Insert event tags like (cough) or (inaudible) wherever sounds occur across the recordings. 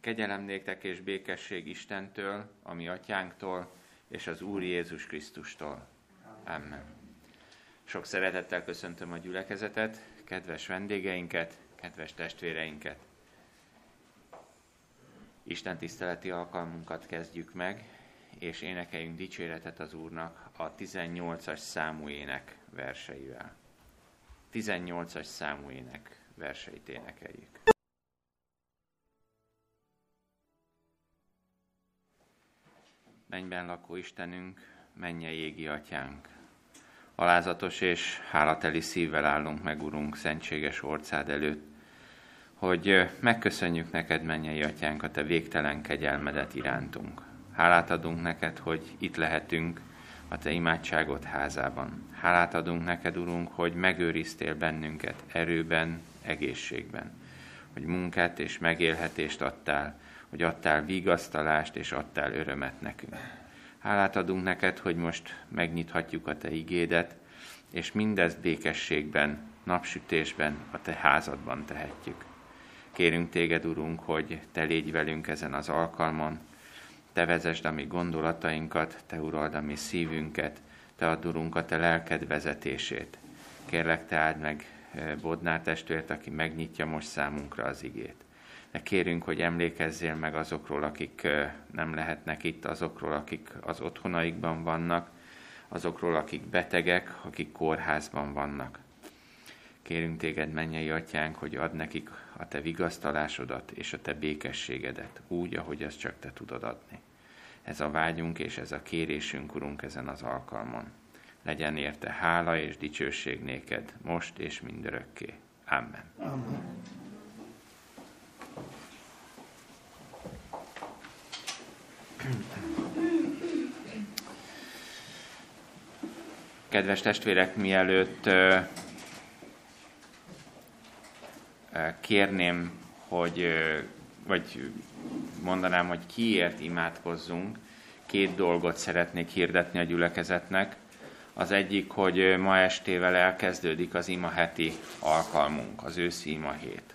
Kegyelem néktek és békesség Istentől, ami atyánktól, és az Úr Jézus Krisztustól. Amen. Sok szeretettel köszöntöm a gyülekezetet, kedves vendégeinket, kedves testvéreinket. Isten tiszteleti alkalmunkat kezdjük meg, és énekeljünk dicséretet az Úrnak a 18-as számú ének verseivel. 18-as számú ének verseit énekeljük. Mennyben lakó Istenünk, mennyei égi atyánk. Alázatos és hálateli szívvel állunk meg, Urunk, szentséges orcád előtt, hogy megköszönjük neked, mennyei atyánk, a te végtelen kegyelmedet irántunk. Hálát adunk neked, hogy itt lehetünk a te imádságot házában. Hálát adunk neked, Urunk, hogy megőriztél bennünket erőben, egészségben, hogy munkát és megélhetést adtál, hogy adtál vigasztalást és adtál örömet nekünk. Hálát adunk neked, hogy most megnyithatjuk a te igédet, és mindezt békességben, napsütésben, a te házadban tehetjük. Kérünk téged, Urunk, hogy te légy velünk ezen az alkalmon, te vezesd a mi gondolatainkat, te urald a mi szívünket, te add, Urunk, a te lelked vezetését. Kérlek, te áld meg eh, Bodnár testvért, aki megnyitja most számunkra az igét de kérünk, hogy emlékezzél meg azokról, akik nem lehetnek itt, azokról, akik az otthonaikban vannak, azokról, akik betegek, akik kórházban vannak. Kérünk téged, mennyei atyánk, hogy add nekik a te vigasztalásodat és a te békességedet, úgy, ahogy azt csak te tudod adni. Ez a vágyunk és ez a kérésünk, Urunk, ezen az alkalmon. Legyen érte hála és dicsőség néked, most és mindörökké. Amen. Amen. Kedves testvérek, mielőtt kérném, hogy, vagy mondanám, hogy kiért imádkozzunk, két dolgot szeretnék hirdetni a gyülekezetnek. Az egyik, hogy ma estével elkezdődik az ima heti alkalmunk, az őszi ima hét.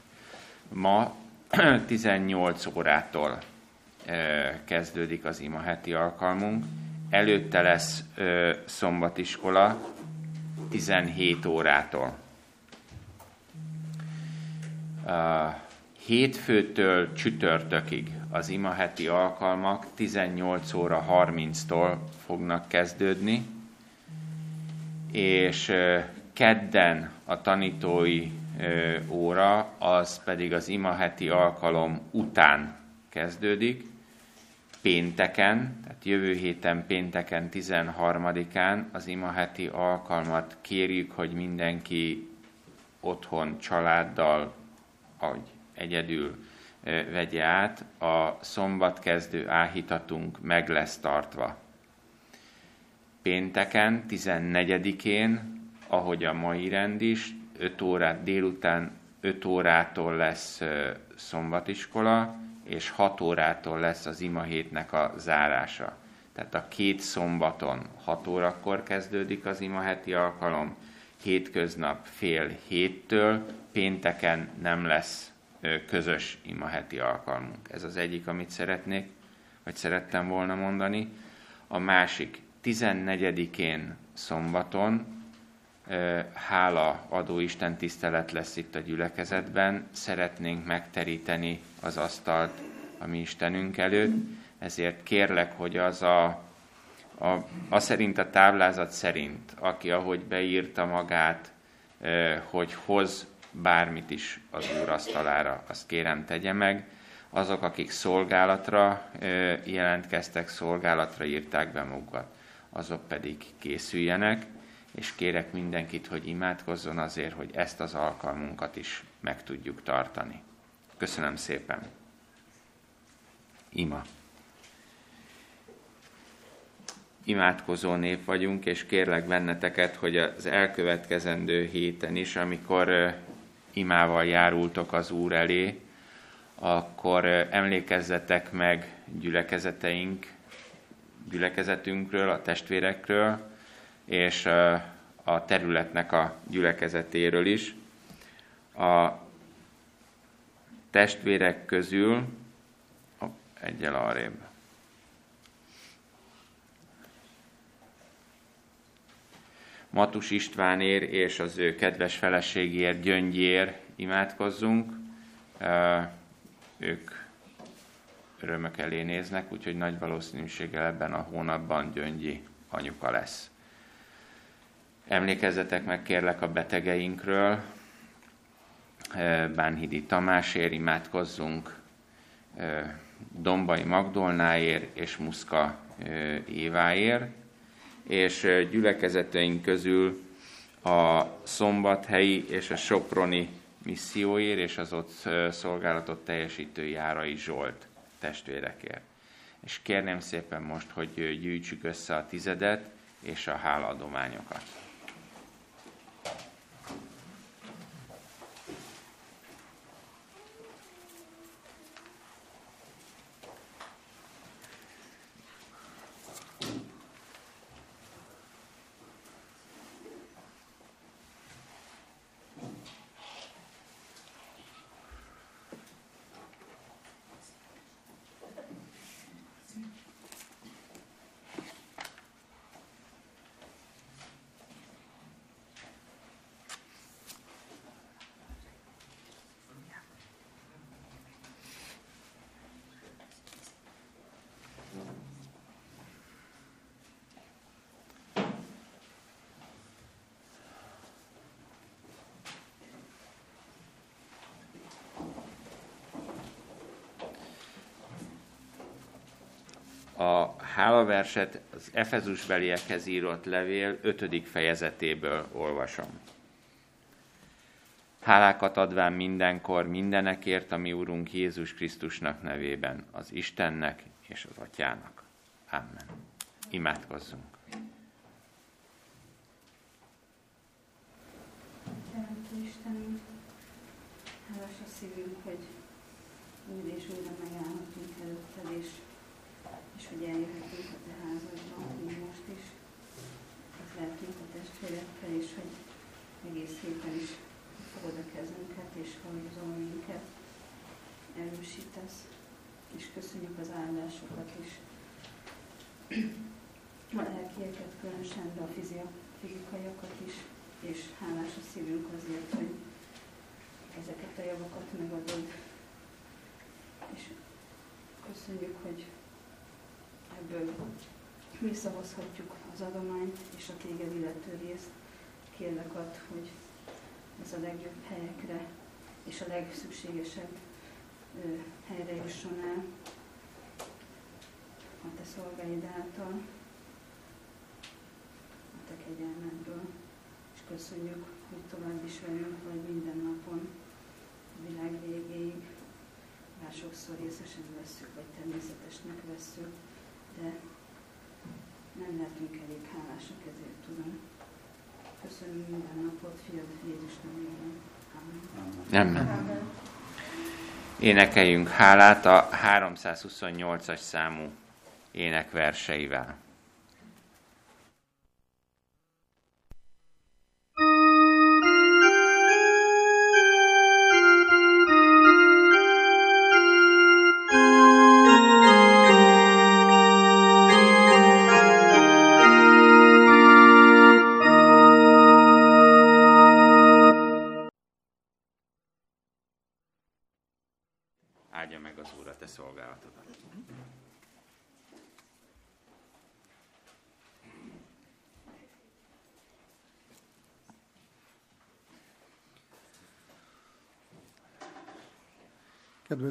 Ma (clears throat) 18 órától kezdődik az ima heti alkalmunk. Előtte lesz szombatiskola 17 órától. Hétfőtől csütörtökig az ima heti alkalmak 18 óra 30-tól fognak kezdődni, és kedden a tanítói óra, az pedig az ima heti alkalom után kezdődik, pénteken, tehát jövő héten pénteken 13-án az imaheti alkalmat kérjük, hogy mindenki otthon, családdal, vagy egyedül vegye át. A szombatkezdő áhítatunk meg lesz tartva. Pénteken, 14-én, ahogy a mai rend is, 5 órát délután 5 órától lesz szombatiskola, és 6 órától lesz az ima hétnek a zárása. Tehát a két szombaton 6 órakor kezdődik az ima heti alkalom, hétköznap fél héttől, pénteken nem lesz közös ima heti alkalmunk. Ez az egyik, amit szeretnék, vagy szerettem volna mondani. A másik, 14-én szombaton hála adó Isten tisztelet lesz itt a gyülekezetben, szeretnénk megteríteni az asztalt a mi Istenünk előtt, ezért kérlek, hogy az a, a, a szerint a táblázat szerint, aki ahogy beírta magát, hogy hoz bármit is az Úr asztalára, azt kérem tegye meg. Azok, akik szolgálatra jelentkeztek, szolgálatra írták be magukat, azok pedig készüljenek és kérek mindenkit, hogy imádkozzon azért, hogy ezt az alkalmunkat is meg tudjuk tartani. Köszönöm szépen. Ima. Imádkozó nép vagyunk, és kérlek benneteket, hogy az elkövetkezendő héten is, amikor imával járultok az Úr elé, akkor emlékezzetek meg gyülekezeteink, gyülekezetünkről, a testvérekről, és a területnek a gyülekezetéről is. A testvérek közül egyel arrébb. Matus Istvánért és az ő kedves feleségért, Gyöngyér imádkozzunk. Ők örömök elé néznek, úgyhogy nagy valószínűséggel ebben a hónapban Gyöngyi anyuka lesz. Emlékezzetek meg kérlek a betegeinkről, Bánhidi Tamásért imádkozzunk, Dombai Magdolnáért és Muszka Éváért, és gyülekezeteink közül a szombathelyi és a soproni misszióért és az ott szolgálatot teljesítő Járai Zsolt testvérekért. És kérném szépen most, hogy gyűjtsük össze a tizedet és a háladományokat. A hálaverset az Efezus beliekhez írott levél 5. fejezetéből olvasom. Hálákat adván mindenkor, mindenekért, ami Urunk Jézus Krisztusnak nevében, az Istennek és az Atyának. Amen. Imádkozzunk. Istenünk, hálás a szívünk, hogy újra és újra és hogy eljöhetünk a te házadba, mi most is. Ott lehetünk a testvérekkel, és hogy egész héten is fogod a kezünket, és hallozol minket, erősítesz, és köszönjük az áldásokat is. A lelkieket különösen, de a fizikaiakat is, és hálás a szívünk azért, hogy ezeket a javakat megadod. És köszönjük, hogy ebből visszahozhatjuk az adományt és a téged illető részt. Kérlek ad, hogy ez a legjobb helyekre és a legszükségesebb helyre jusson el a te szolgáid által, a te kegyelmedből. És köszönjük, hogy tovább is velünk vagy minden napon, a világ végéig, bár sokszor részesen vesszük, vagy természetesnek vesszük, de nem lehetünk elég hálásak ezért, tudom. Köszönöm minden napot, fiad Jézus nevében. Amen. Amen. Énekeljünk hálát a 328-as számú énekverseivel.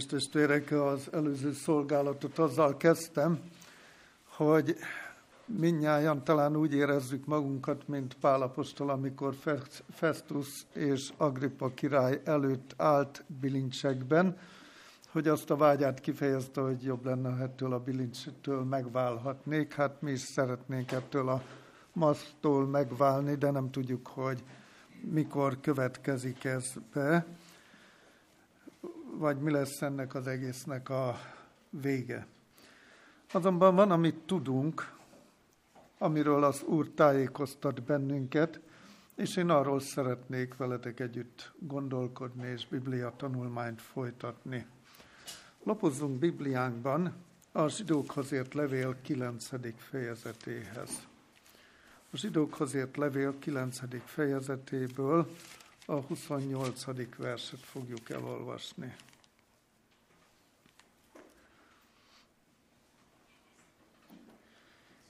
Kedves testvérek, az előző szolgálatot azzal kezdtem, hogy minnyáján talán úgy érezzük magunkat, mint Pálapostól, amikor Festus és Agrippa király előtt állt bilincsekben, hogy azt a vágyát kifejezte, hogy jobb lenne, ha ettől a bilincstől megválhatnék. Hát mi is szeretnénk ettől a masztól megválni, de nem tudjuk, hogy mikor következik ez be vagy mi lesz ennek az egésznek a vége. Azonban van, amit tudunk, amiről az Úr tájékoztat bennünket, és én arról szeretnék veletek együtt gondolkodni és Biblia tanulmányt folytatni. Lapozzunk Bibliánkban a zsidókhoz ért levél 9. fejezetéhez. A zsidókhoz ért levél 9. fejezetéből a 28. verset fogjuk elolvasni.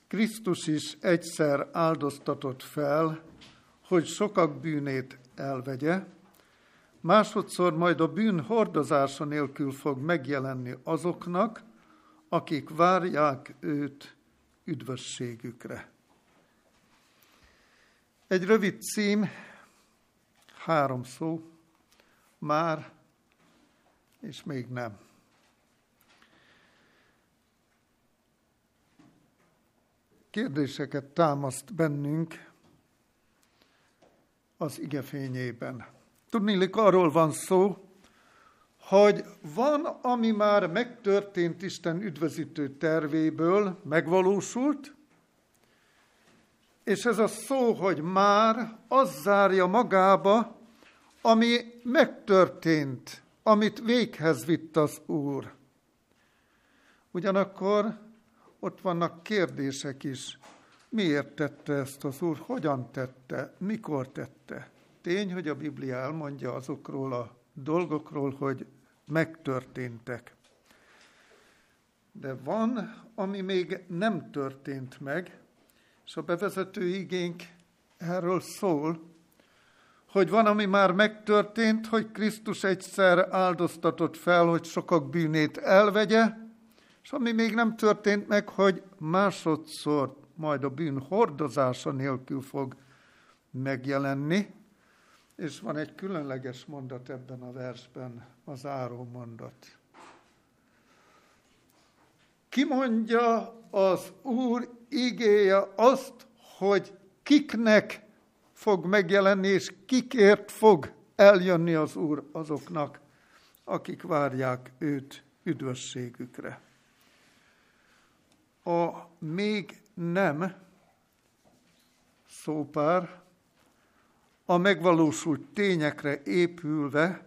Krisztus is egyszer áldoztatott fel, hogy sokak bűnét elvegye, másodszor majd a bűn hordozása nélkül fog megjelenni azoknak, akik várják őt üdvösségükre. Egy rövid cím, három szó, már és még nem. Kérdéseket támaszt bennünk az igefényében. Tudnélik, arról van szó, hogy van, ami már megtörtént Isten üdvözítő tervéből, megvalósult, és ez a szó, hogy már, az zárja magába, ami megtörtént, amit véghez vitt az Úr. Ugyanakkor ott vannak kérdések is. Miért tette ezt az Úr? Hogyan tette? Mikor tette? Tény, hogy a Biblia elmondja azokról a dolgokról, hogy megtörténtek. De van, ami még nem történt meg, és a bevezető igénk erről szól, hogy van, ami már megtörtént, hogy Krisztus egyszer áldoztatott fel, hogy sokak bűnét elvegye, és ami még nem történt meg, hogy másodszor majd a bűn hordozása nélkül fog megjelenni, és van egy különleges mondat ebben a versben, az áró mondat. Ki mondja az Úr igéje azt, hogy kiknek fog megjelenni, és kikért fog eljönni az Úr azoknak, akik várják őt üdvösségükre. A még nem szópár a megvalósult tényekre épülve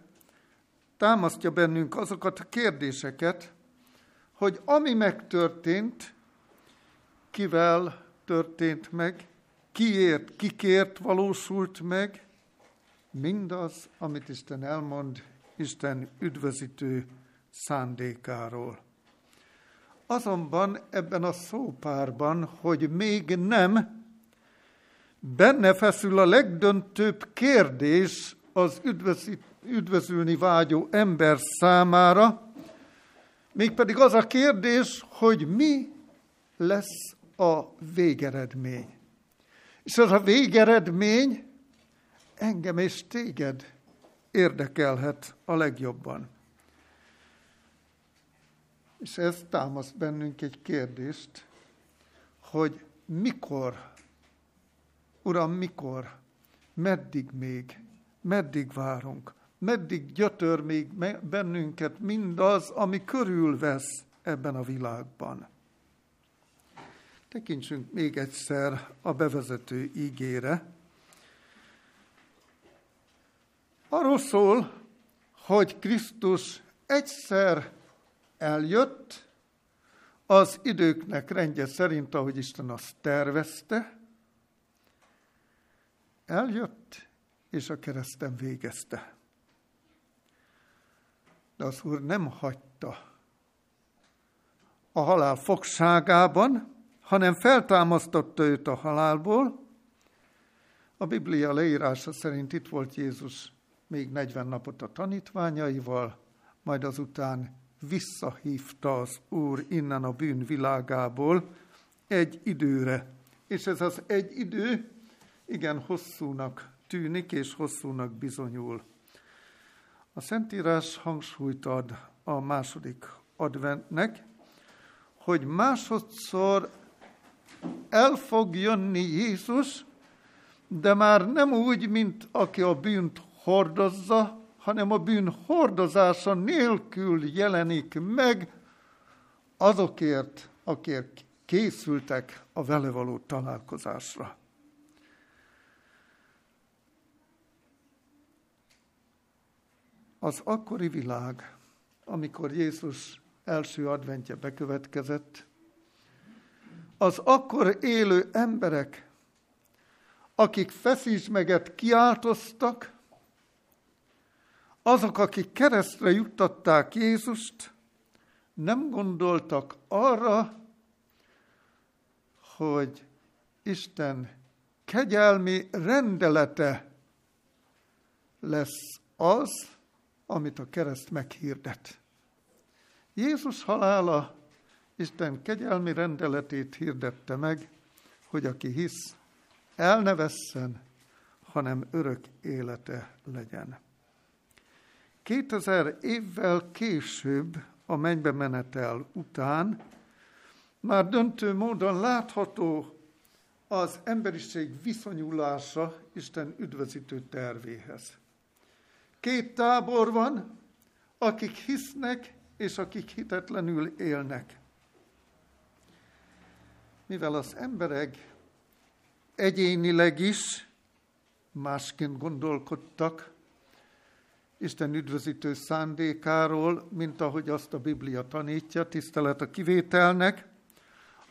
támasztja bennünk azokat a kérdéseket, hogy ami megtörtént, kivel történt meg, kiért, kikért valósult meg, mindaz, amit Isten elmond Isten üdvözítő szándékáról. Azonban ebben a szópárban, hogy még nem, benne feszül a legdöntőbb kérdés az üdvözülni vágyó ember számára, mégpedig az a kérdés, hogy mi lesz a végeredmény. És az a végeredmény engem és téged érdekelhet a legjobban. És ez támaszt bennünk egy kérdést, hogy mikor, Uram, mikor, meddig még, meddig várunk, meddig gyötör még bennünket mindaz, ami körülvesz ebben a világban. Tekintsünk még egyszer a bevezető ígére. Arról szól, hogy Krisztus egyszer eljött, az időknek rendje szerint, ahogy Isten azt tervezte, eljött, és a kereszten végezte. De az Úr nem hagyta a halál fogságában, hanem feltámasztotta őt a halálból. A Biblia leírása szerint itt volt Jézus még 40 napot a tanítványaival, majd azután visszahívta az Úr innen a bűn világából egy időre. És ez az egy idő igen hosszúnak tűnik, és hosszúnak bizonyul. A Szentírás hangsúlyt ad a második adventnek, hogy másodszor el fog jönni Jézus, de már nem úgy, mint aki a bűnt hordozza, hanem a bűn hordozása nélkül jelenik meg azokért, akik készültek a vele való találkozásra. Az akkori világ, amikor Jézus első adventje bekövetkezett, az akkor élő emberek, akik feszítsmeget kiáltoztak, azok, akik keresztre juttatták Jézust, nem gondoltak arra, hogy Isten kegyelmi rendelete lesz az, amit a kereszt meghirdet. Jézus halála Isten kegyelmi rendeletét hirdette meg, hogy aki hisz, el ne vesszen, hanem örök élete legyen. 2000 évvel később a mennybe menetel után már döntő módon látható az emberiség viszonyulása Isten üdvözítő tervéhez. Két tábor van, akik hisznek, és akik hitetlenül élnek. Mivel az emberek egyénileg is másként gondolkodtak Isten üdvözítő szándékáról, mint ahogy azt a Biblia tanítja, tisztelet a kivételnek,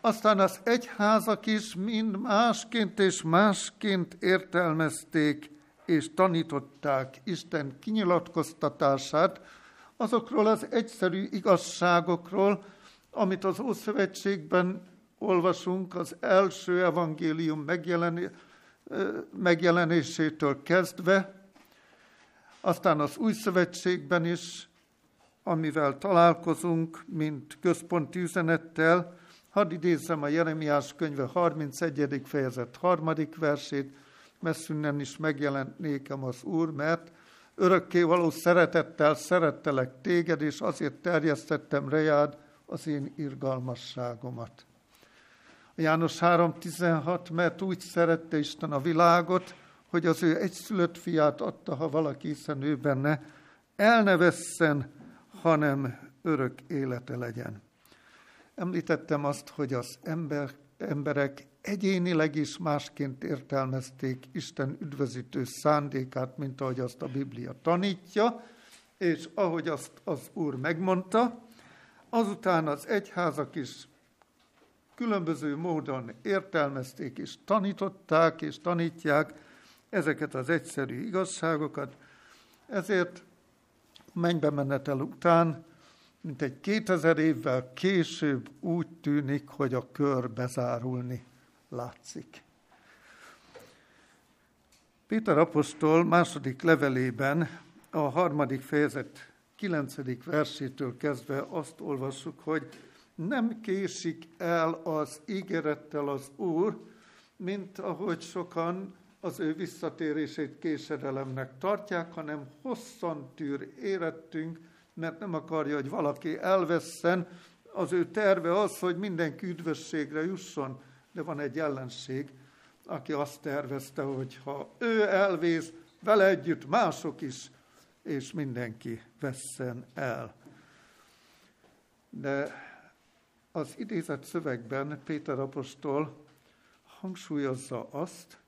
aztán az egyházak is mind másként és másként értelmezték és tanították Isten kinyilatkoztatását azokról az egyszerű igazságokról, amit az Ószövetségben olvasunk az első evangélium megjelenésétől kezdve, aztán az új szövetségben is, amivel találkozunk, mint központi üzenettel, hadd idézzem a Jeremiás könyve 31. fejezet harmadik versét, messzünnen is megjelent nékem az Úr, mert örökké való szeretettel szerettelek téged, és azért terjesztettem rejád az én irgalmasságomat. János 3.16, mert úgy szerette Isten a világot, hogy az ő egyszülött fiát adta, ha valaki hiszen ő benne, el ne vesszen, hanem örök élete legyen. Említettem azt, hogy az ember, emberek egyénileg is másként értelmezték Isten üdvözítő szándékát, mint ahogy azt a Biblia tanítja, és ahogy azt az Úr megmondta, azután az egyházak is különböző módon értelmezték és tanították és tanítják ezeket az egyszerű igazságokat, ezért mennybe menetel után, mint egy 2000 évvel később úgy tűnik, hogy a kör bezárulni látszik. Péter apostol második levelében a harmadik fejezet kilencedik versétől kezdve azt olvassuk, hogy nem késik el az ígérettel az Úr, mint ahogy sokan az ő visszatérését késedelemnek tartják, hanem hosszan tűr érettünk, mert nem akarja, hogy valaki elvesszen. Az ő terve az, hogy mindenki üdvösségre jusson, de van egy ellenség, aki azt tervezte, hogy ha ő elvész, vele együtt mások is, és mindenki vesszen el. De az idézett szövegben Péter apostol hangsúlyozza azt,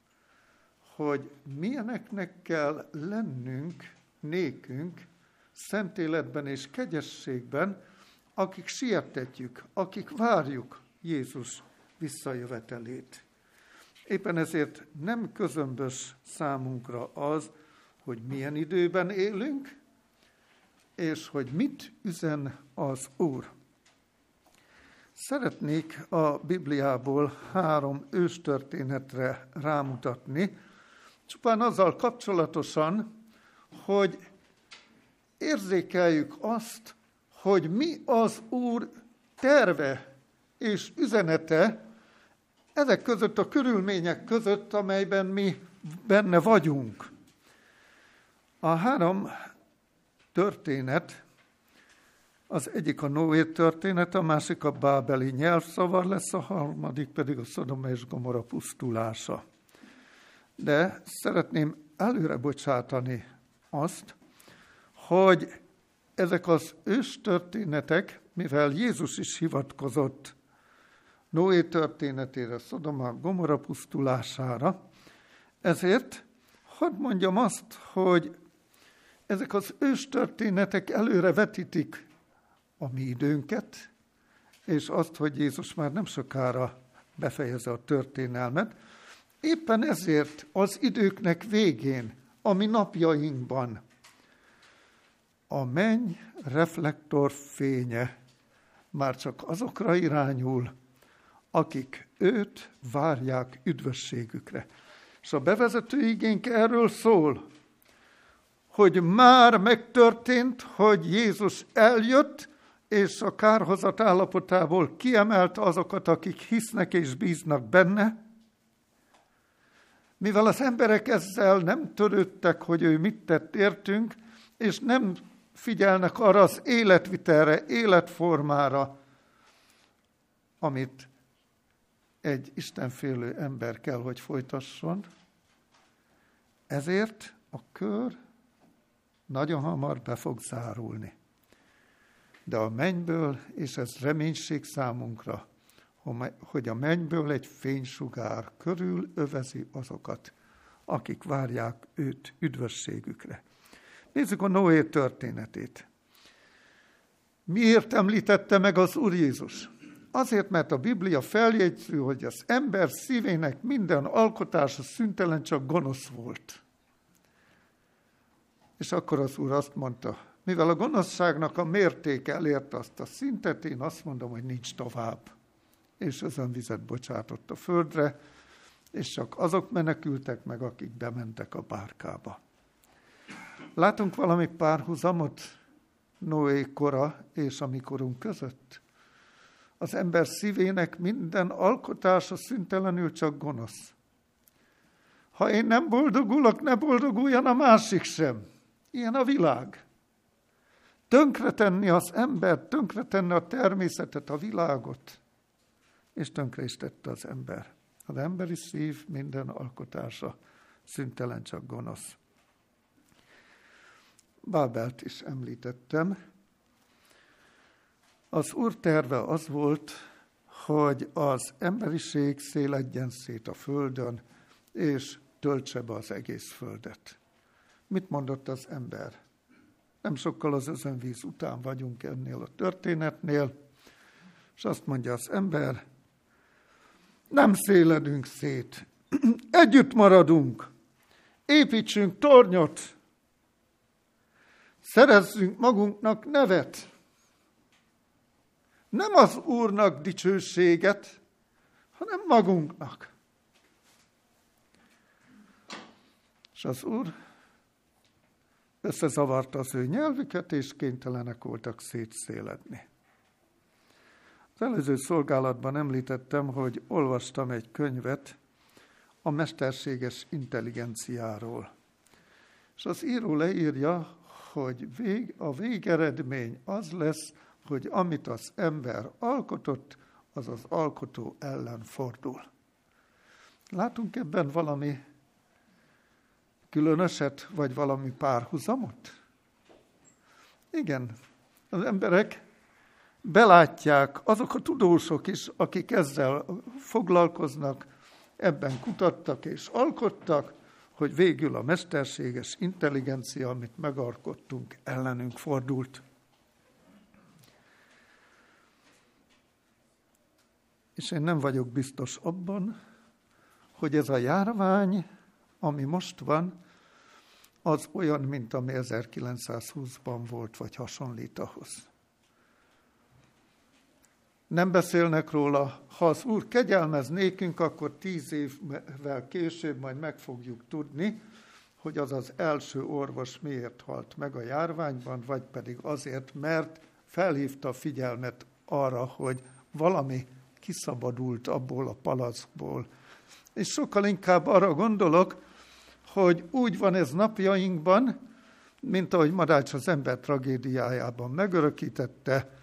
hogy milyeneknek kell lennünk, nékünk, szent életben és kegyességben, akik sietetjük, akik várjuk Jézus visszajövetelét. Éppen ezért nem közömbös számunkra az, hogy milyen időben élünk, és hogy mit üzen az Úr. Szeretnék a Bibliából három őstörténetre rámutatni, csupán azzal kapcsolatosan, hogy érzékeljük azt, hogy mi az Úr terve és üzenete ezek között a körülmények között, amelyben mi benne vagyunk. A három történet, az egyik a Noé történet, a másik a bábeli nyelvszavar lesz, a harmadik pedig a Szodoma és Gomora pusztulása. De szeretném előre bocsátani azt, hogy ezek az őstörténetek, mivel Jézus is hivatkozott Noé történetére, Szodoma Gomora pusztulására, ezért hadd mondjam azt, hogy ezek az őstörténetek előre vetítik a mi időnket, és azt, hogy Jézus már nem sokára befejezze a történelmet. Éppen ezért az időknek végén, ami napjainkban, a menny reflektor fénye már csak azokra irányul, akik őt várják üdvösségükre. És a bevezető igénk erről szól, hogy már megtörtént, hogy Jézus eljött, és a kárhozat állapotából kiemelte azokat, akik hisznek és bíznak benne, mivel az emberek ezzel nem törődtek, hogy ő mit tett értünk, és nem figyelnek arra az életvitelre, életformára, amit egy istenfélő ember kell, hogy folytasson. Ezért a kör nagyon hamar be fog zárulni. De a mennyből, és ez reménység számunkra, hogy a mennyből egy fénysugár körül övezi azokat, akik várják őt üdvösségükre. Nézzük a Noé történetét. Miért említette meg az Úr Jézus? Azért, mert a Biblia feljegyző, hogy az ember szívének minden alkotása szüntelen csak gonosz volt. És akkor az Úr azt mondta, mivel a gonoszságnak a mértéke elérte azt a szintet, én azt mondom, hogy nincs tovább. És ezen vizet bocsátott a földre, és csak azok menekültek meg, akik bementek a bárkába. Látunk valami párhuzamot Noé kora és a mikorunk között? Az ember szívének minden alkotása szüntelenül csak gonosz. Ha én nem boldogulok, ne boldoguljon a másik sem. Ilyen a világ. Tönkretenni az embert, tönkretenni a természetet, a világot, és tönkre is tette az ember. Az emberi szív minden alkotása szüntelen csak gonosz. Bábelt is említettem. Az úr terve az volt, hogy az emberiség széledjen szét a földön, és töltse be az egész földet. Mit mondott az ember? Nem sokkal az özönvíz után vagyunk ennél a történetnél, és azt mondja az ember, nem széledünk szét, (clears throat) együtt maradunk, építsünk tornyot, szerezzünk magunknak nevet, nem az Úrnak dicsőséget, hanem magunknak. És az Úr összezavarta az ő nyelvüket, és kénytelenek voltak szétszéledni. Az előző szolgálatban említettem, hogy olvastam egy könyvet a mesterséges intelligenciáról. És az író leírja, hogy vég, a végeredmény az lesz, hogy amit az ember alkotott, az az alkotó ellen fordul. Látunk ebben valami különöset, vagy valami párhuzamot? Igen, az emberek belátják, azok a tudósok is, akik ezzel foglalkoznak, ebben kutattak és alkottak, hogy végül a mesterséges intelligencia, amit megalkottunk, ellenünk fordult. És én nem vagyok biztos abban, hogy ez a járvány, ami most van, az olyan, mint ami 1920-ban volt, vagy hasonlít ahhoz. Nem beszélnek róla, ha az Úr kegyelmez nékünk, akkor tíz évvel később majd meg fogjuk tudni, hogy az az első orvos miért halt meg a járványban, vagy pedig azért, mert felhívta a figyelmet arra, hogy valami kiszabadult abból a palackból. És sokkal inkább arra gondolok, hogy úgy van ez napjainkban, mint ahogy Madács az ember tragédiájában megörökítette.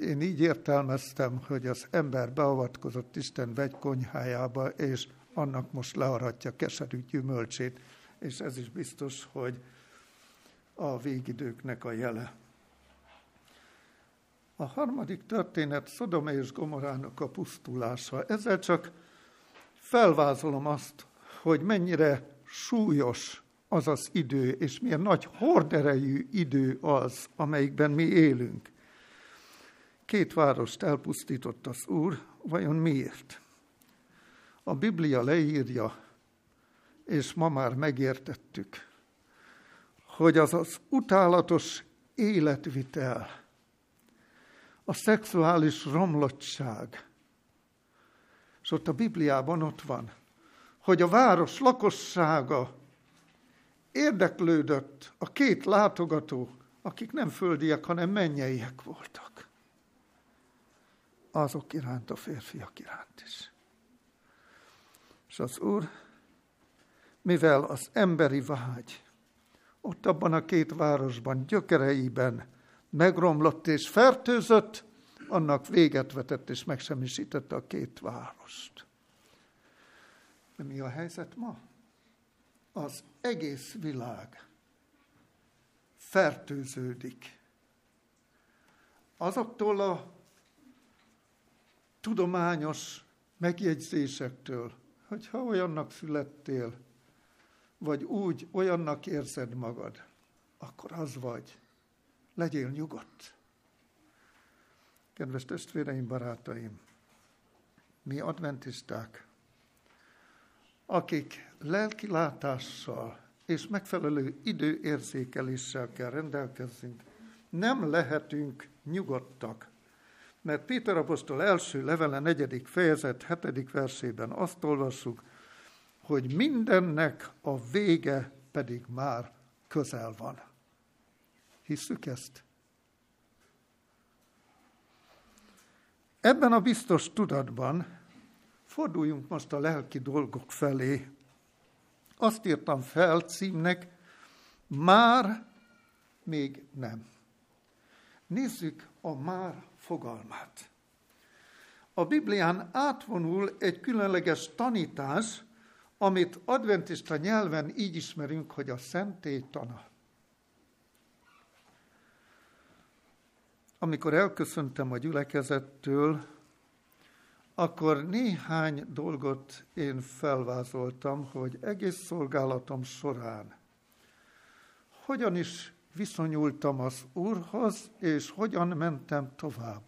Én így értelmeztem, hogy az ember beavatkozott Isten vegykonyhájába, és annak most learatja keserű gyümölcsét, és ez is biztos, hogy a végidőknek a jele. A harmadik történet Szodoma és Gomorának a pusztulása. Ezzel csak felvázolom azt, hogy mennyire súlyos az az idő, és milyen nagy horderejű idő az, amelyikben mi élünk. két várost elpusztított az Úr, vajon miért? A Biblia leírja, és ma már megértettük, hogy az az utálatos életvitel, a szexuális romlottság, és ott a Bibliában ott van, hogy a város lakossága érdeklődött a két látogató, akik nem földiek, hanem mennyeiek voltak. Azok iránt, a férfiak iránt is. És az Úr, mivel az emberi vágy ott abban a két városban, gyökereiben megromlott és fertőzött, annak véget vetett és megsemmisítette a két várost. De mi a helyzet ma? Az egész világ fertőződik. Azoktól a tudományos megjegyzésektől, hogy ha olyannak születtél, vagy úgy, olyannak érzed magad, akkor az vagy. Legyél nyugodt. Kedves testvéreim, barátaim, mi adventisták, akik lelki látással és megfelelő időérzékeléssel kell rendelkezzünk, nem lehetünk nyugodtak. Mert Péter apostol első levele, negyedik fejezet, hetedik versében azt olvassuk, hogy mindennek a vége pedig már közel van. Hisszük ezt? Ebben a biztos tudatban forduljunk most a lelki dolgok felé. Azt írtam fel címnek, már még nem. Nézzük a már fogalmát. A Biblián átvonul egy különleges tanítás, amit adventista nyelven így ismerünk, hogy a szentélytana. Amikor elköszöntem a gyülekezettől, akkor néhány dolgot én felvázoltam, hogy egész szolgálatom során hogyan is viszonyultam az Úrhoz, és hogyan mentem tovább.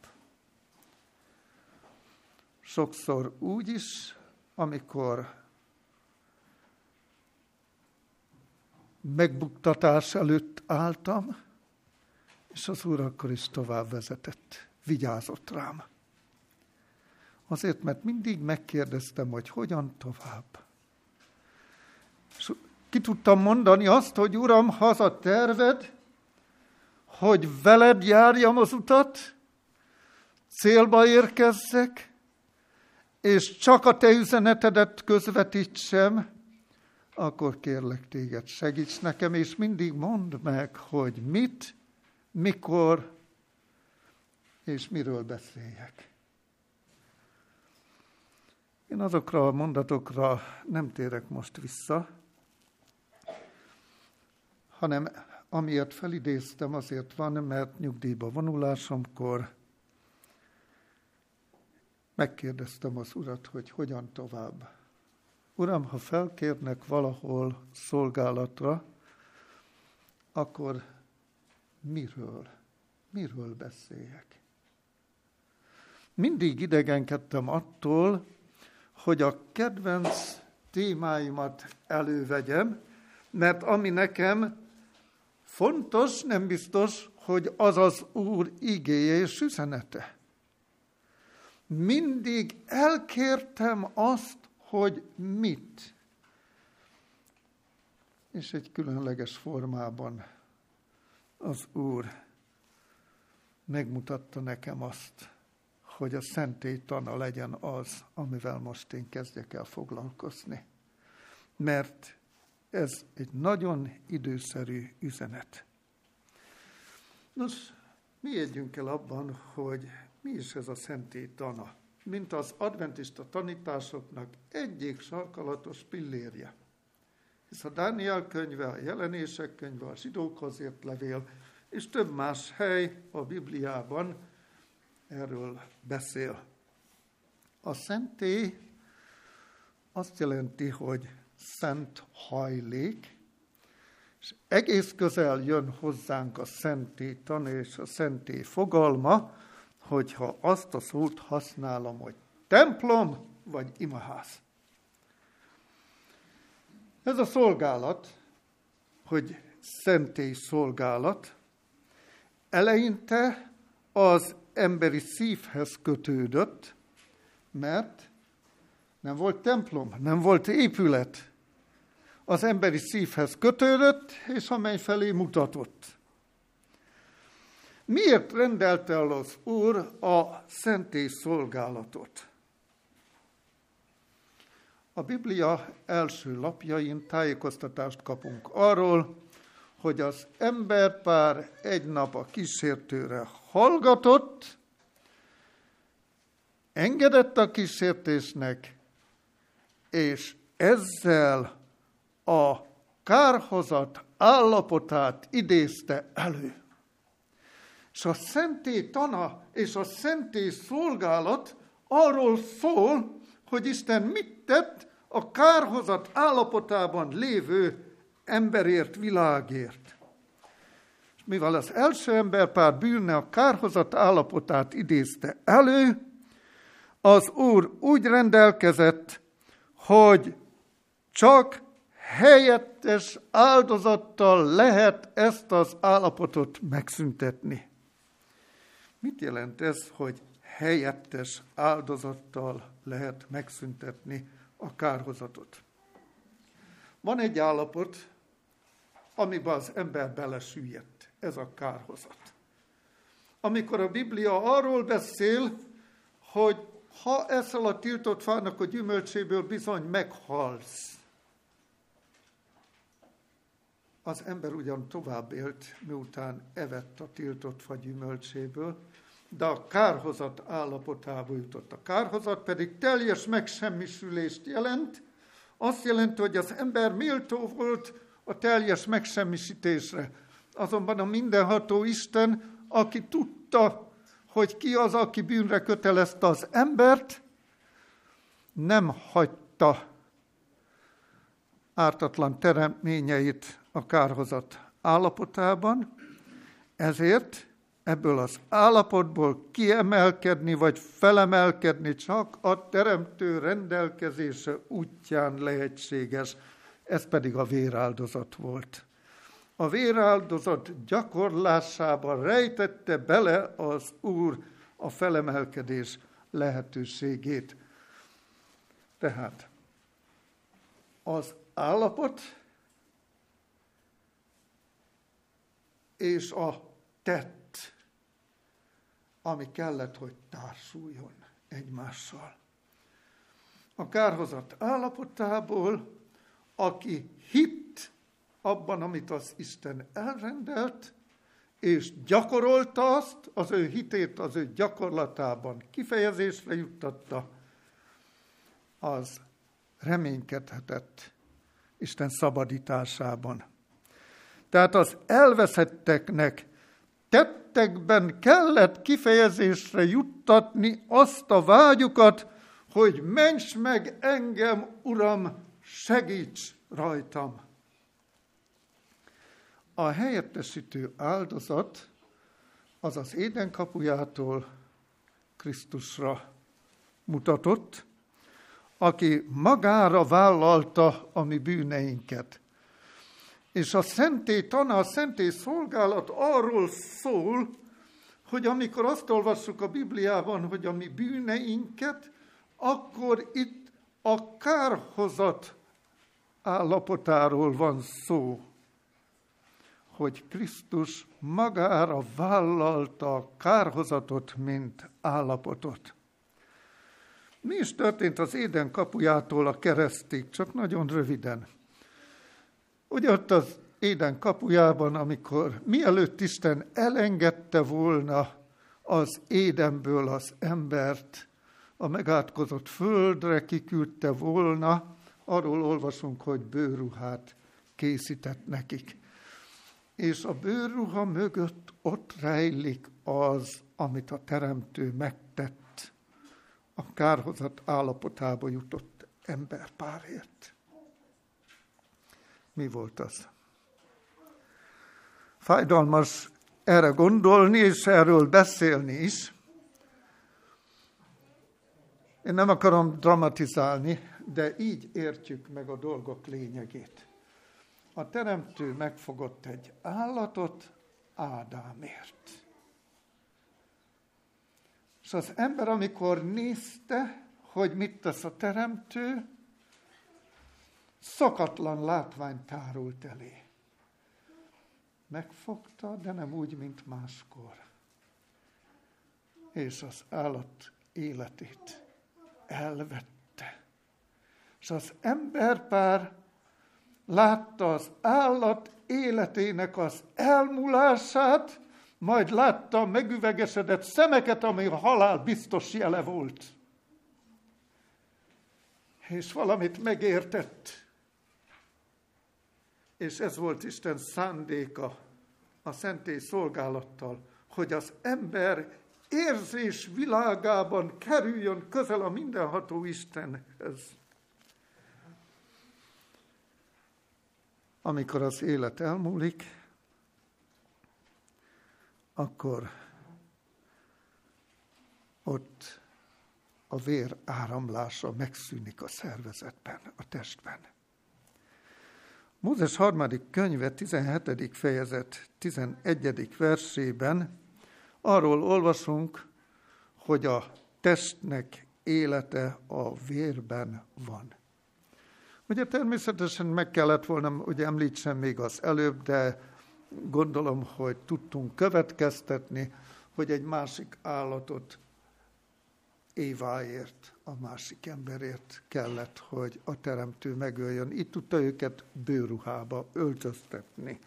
Sokszor úgy is, amikor megbuktatás előtt álltam, és az Úr akkor is tovább vezetett, vigyázott rám. Azért, mert mindig megkérdeztem, hogy hogyan tovább. És ki tudtam mondani azt, hogy Uram, haza terved, hogy veled járjam az utat, célba érkezzek, és csak a te üzenetedet közvetítsem, akkor kérlek téged, segíts nekem, és mindig mondd meg, hogy mit, mikor és miről beszéljek. Én azokra a mondatokra nem térek most vissza, hanem amiért felidéztem, azért van, mert nyugdíjba vonulásomkor megkérdeztem az urat, hogy hogyan tovább. Uram, ha felkérnek valahol szolgálatra, akkor miről? Miről beszéljek? Mindig idegenkedtem attól, hogy a kedvenc témáimat elővegyem, mert ami nekem fontos, nem biztos, hogy az az Úr igéje és üzenete. Mindig elkértem azt, hogy mit. És egy különleges formában az Úr megmutatta nekem azt, hogy a szentélytana legyen az, amivel most én kezdjek el foglalkozni. Mert ez egy nagyon időszerű üzenet. Nos, mi együnk el abban, hogy mi is ez a szentélytana, mint az adventista tanításoknak egyik sarkalatos pillérje. Hisz a Dániel könyve, a jelenések könyve, a zsidókhoz ért levél, és több más hely a Bibliában erről beszél. A szentély azt jelenti, hogy szent hajlék, és egész közel jön hozzánk a szentély tan és a szentély fogalma, hogyha azt a szót használom, hogy templom vagy imaház. Ez a szolgálat, hogy szentély szolgálat, eleinte az emberi szívhez kötődött, mert nem volt templom, nem volt épület. Az emberi szívhez kötődött, és a menny felé mutatott. Miért rendelte el az Úr a szentély szolgálatot? A Biblia első lapjain tájékoztatást kapunk arról, hogy az emberpár egy nap a kísértőre hallgatott, engedett a kísértésnek, és ezzel a kárhozat állapotát idézte elő. És a szentély tana és a szentély szolgálat arról szól, hogy Isten mit tett a kárhozat állapotában lévő emberért, világért. És mivel az első emberpár bűne a kárhozat állapotát idézte elő, az Úr úgy rendelkezett, hogy csak helyettes áldozattal lehet ezt az állapotot megszüntetni. Mit jelent ez, hogy helyettes áldozattal lehet megszüntetni a kárhozatot? Van egy állapot, amiben az ember belesüllyedt. Ez a kárhozat. Amikor a Biblia arról beszél, hogy ha eszel a tiltott fának a gyümölcséből, bizony meghalsz. Az ember ugyan tovább élt, miután evett a tiltott fa gyümölcséből, de a kárhozat állapotába jutott. A kárhozat pedig teljes megsemmisülést jelent, azt jelenti, hogy az ember méltó volt a teljes megsemmisítésre. Azonban a mindenható Isten, aki tudta, hogy ki az, aki bűnre kötelezte az embert, nem hagyta ártatlan teremtményeit a kárhozat állapotában, ezért ebből az állapotból kiemelkedni vagy felemelkedni csak a teremtő rendelkezése útján lehetséges, ez pedig a véráldozat volt. A véráldozat gyakorlásában rejtette bele az Úr a felemelkedés lehetőségét. Tehát az állapot és a tett ami kellett, hogy társuljon egymással. A kárhozat állapotából, aki hitt abban, amit az Isten elrendelt, és gyakorolta azt, az ő hitét az ő gyakorlatában kifejezésre juttatta, az reménykedhetett Isten szabadításában. Tehát az elveszetteknek tettekben kellett kifejezésre juttatni azt a vágyukat, hogy ments meg engem, Uram, segíts rajtam. A helyettesítő áldozat az az éden kapujától Krisztusra mutatott, aki magára vállalta a mi bűneinket. És a szentély tana, a szentély szolgálat arról szól, hogy amikor azt olvassuk a Bibliában, hogy a mi bűneinket, akkor itt a kárhozat állapotáról van szó, hogy Krisztus magára vállalta a kárhozatot, mint állapotot. Mi is történt az éden kapujától a keresztig, csak nagyon röviden. Ugye ott az éden kapujában, amikor mielőtt Isten elengedte volna az édenből az embert, a megátkozott földre kiküldte volna, arról olvasunk, hogy bőruhát készített nekik. És a bőrruha mögött ott rejlik az, amit a teremtő megtett, a kárhozat állapotába jutott emberpárért. Mi volt az? Fájdalmas erre gondolni és erről beszélni is, Én nem akarom dramatizálni, de így értjük meg a dolgok lényegét. A teremtő megfogott egy állatot Ádámért. És az ember, amikor nézte, hogy mit tesz a teremtő, szokatlan látvány tárult elé. Megfogta, de nem úgy, mint máskor. És az állat életét elvette. És az emberpár látta az állat életének az elmúlását, majd látta a megüvegesedett szemeket, ami a halál biztos jele volt. És valamit megértett és ez volt Isten szándéka a szentély szolgálattal, hogy az ember érzés világában kerüljön közel a mindenható Istenhez. Amikor az élet elmúlik, akkor ott a vér áramlása megszűnik a szervezetben, a testben. Mózes harmadik könyve 17. fejezet 11. versében arról olvasunk, hogy a testnek élete a vérben van. Ugye természetesen meg kellett volna, hogy említsem még az előbb, de gondolom, hogy tudtunk következtetni, hogy egy másik állatot Éváért, a másik emberért kellett, hogy a teremtő megöljön. Itt tudta őket bőruhába öltöztetni.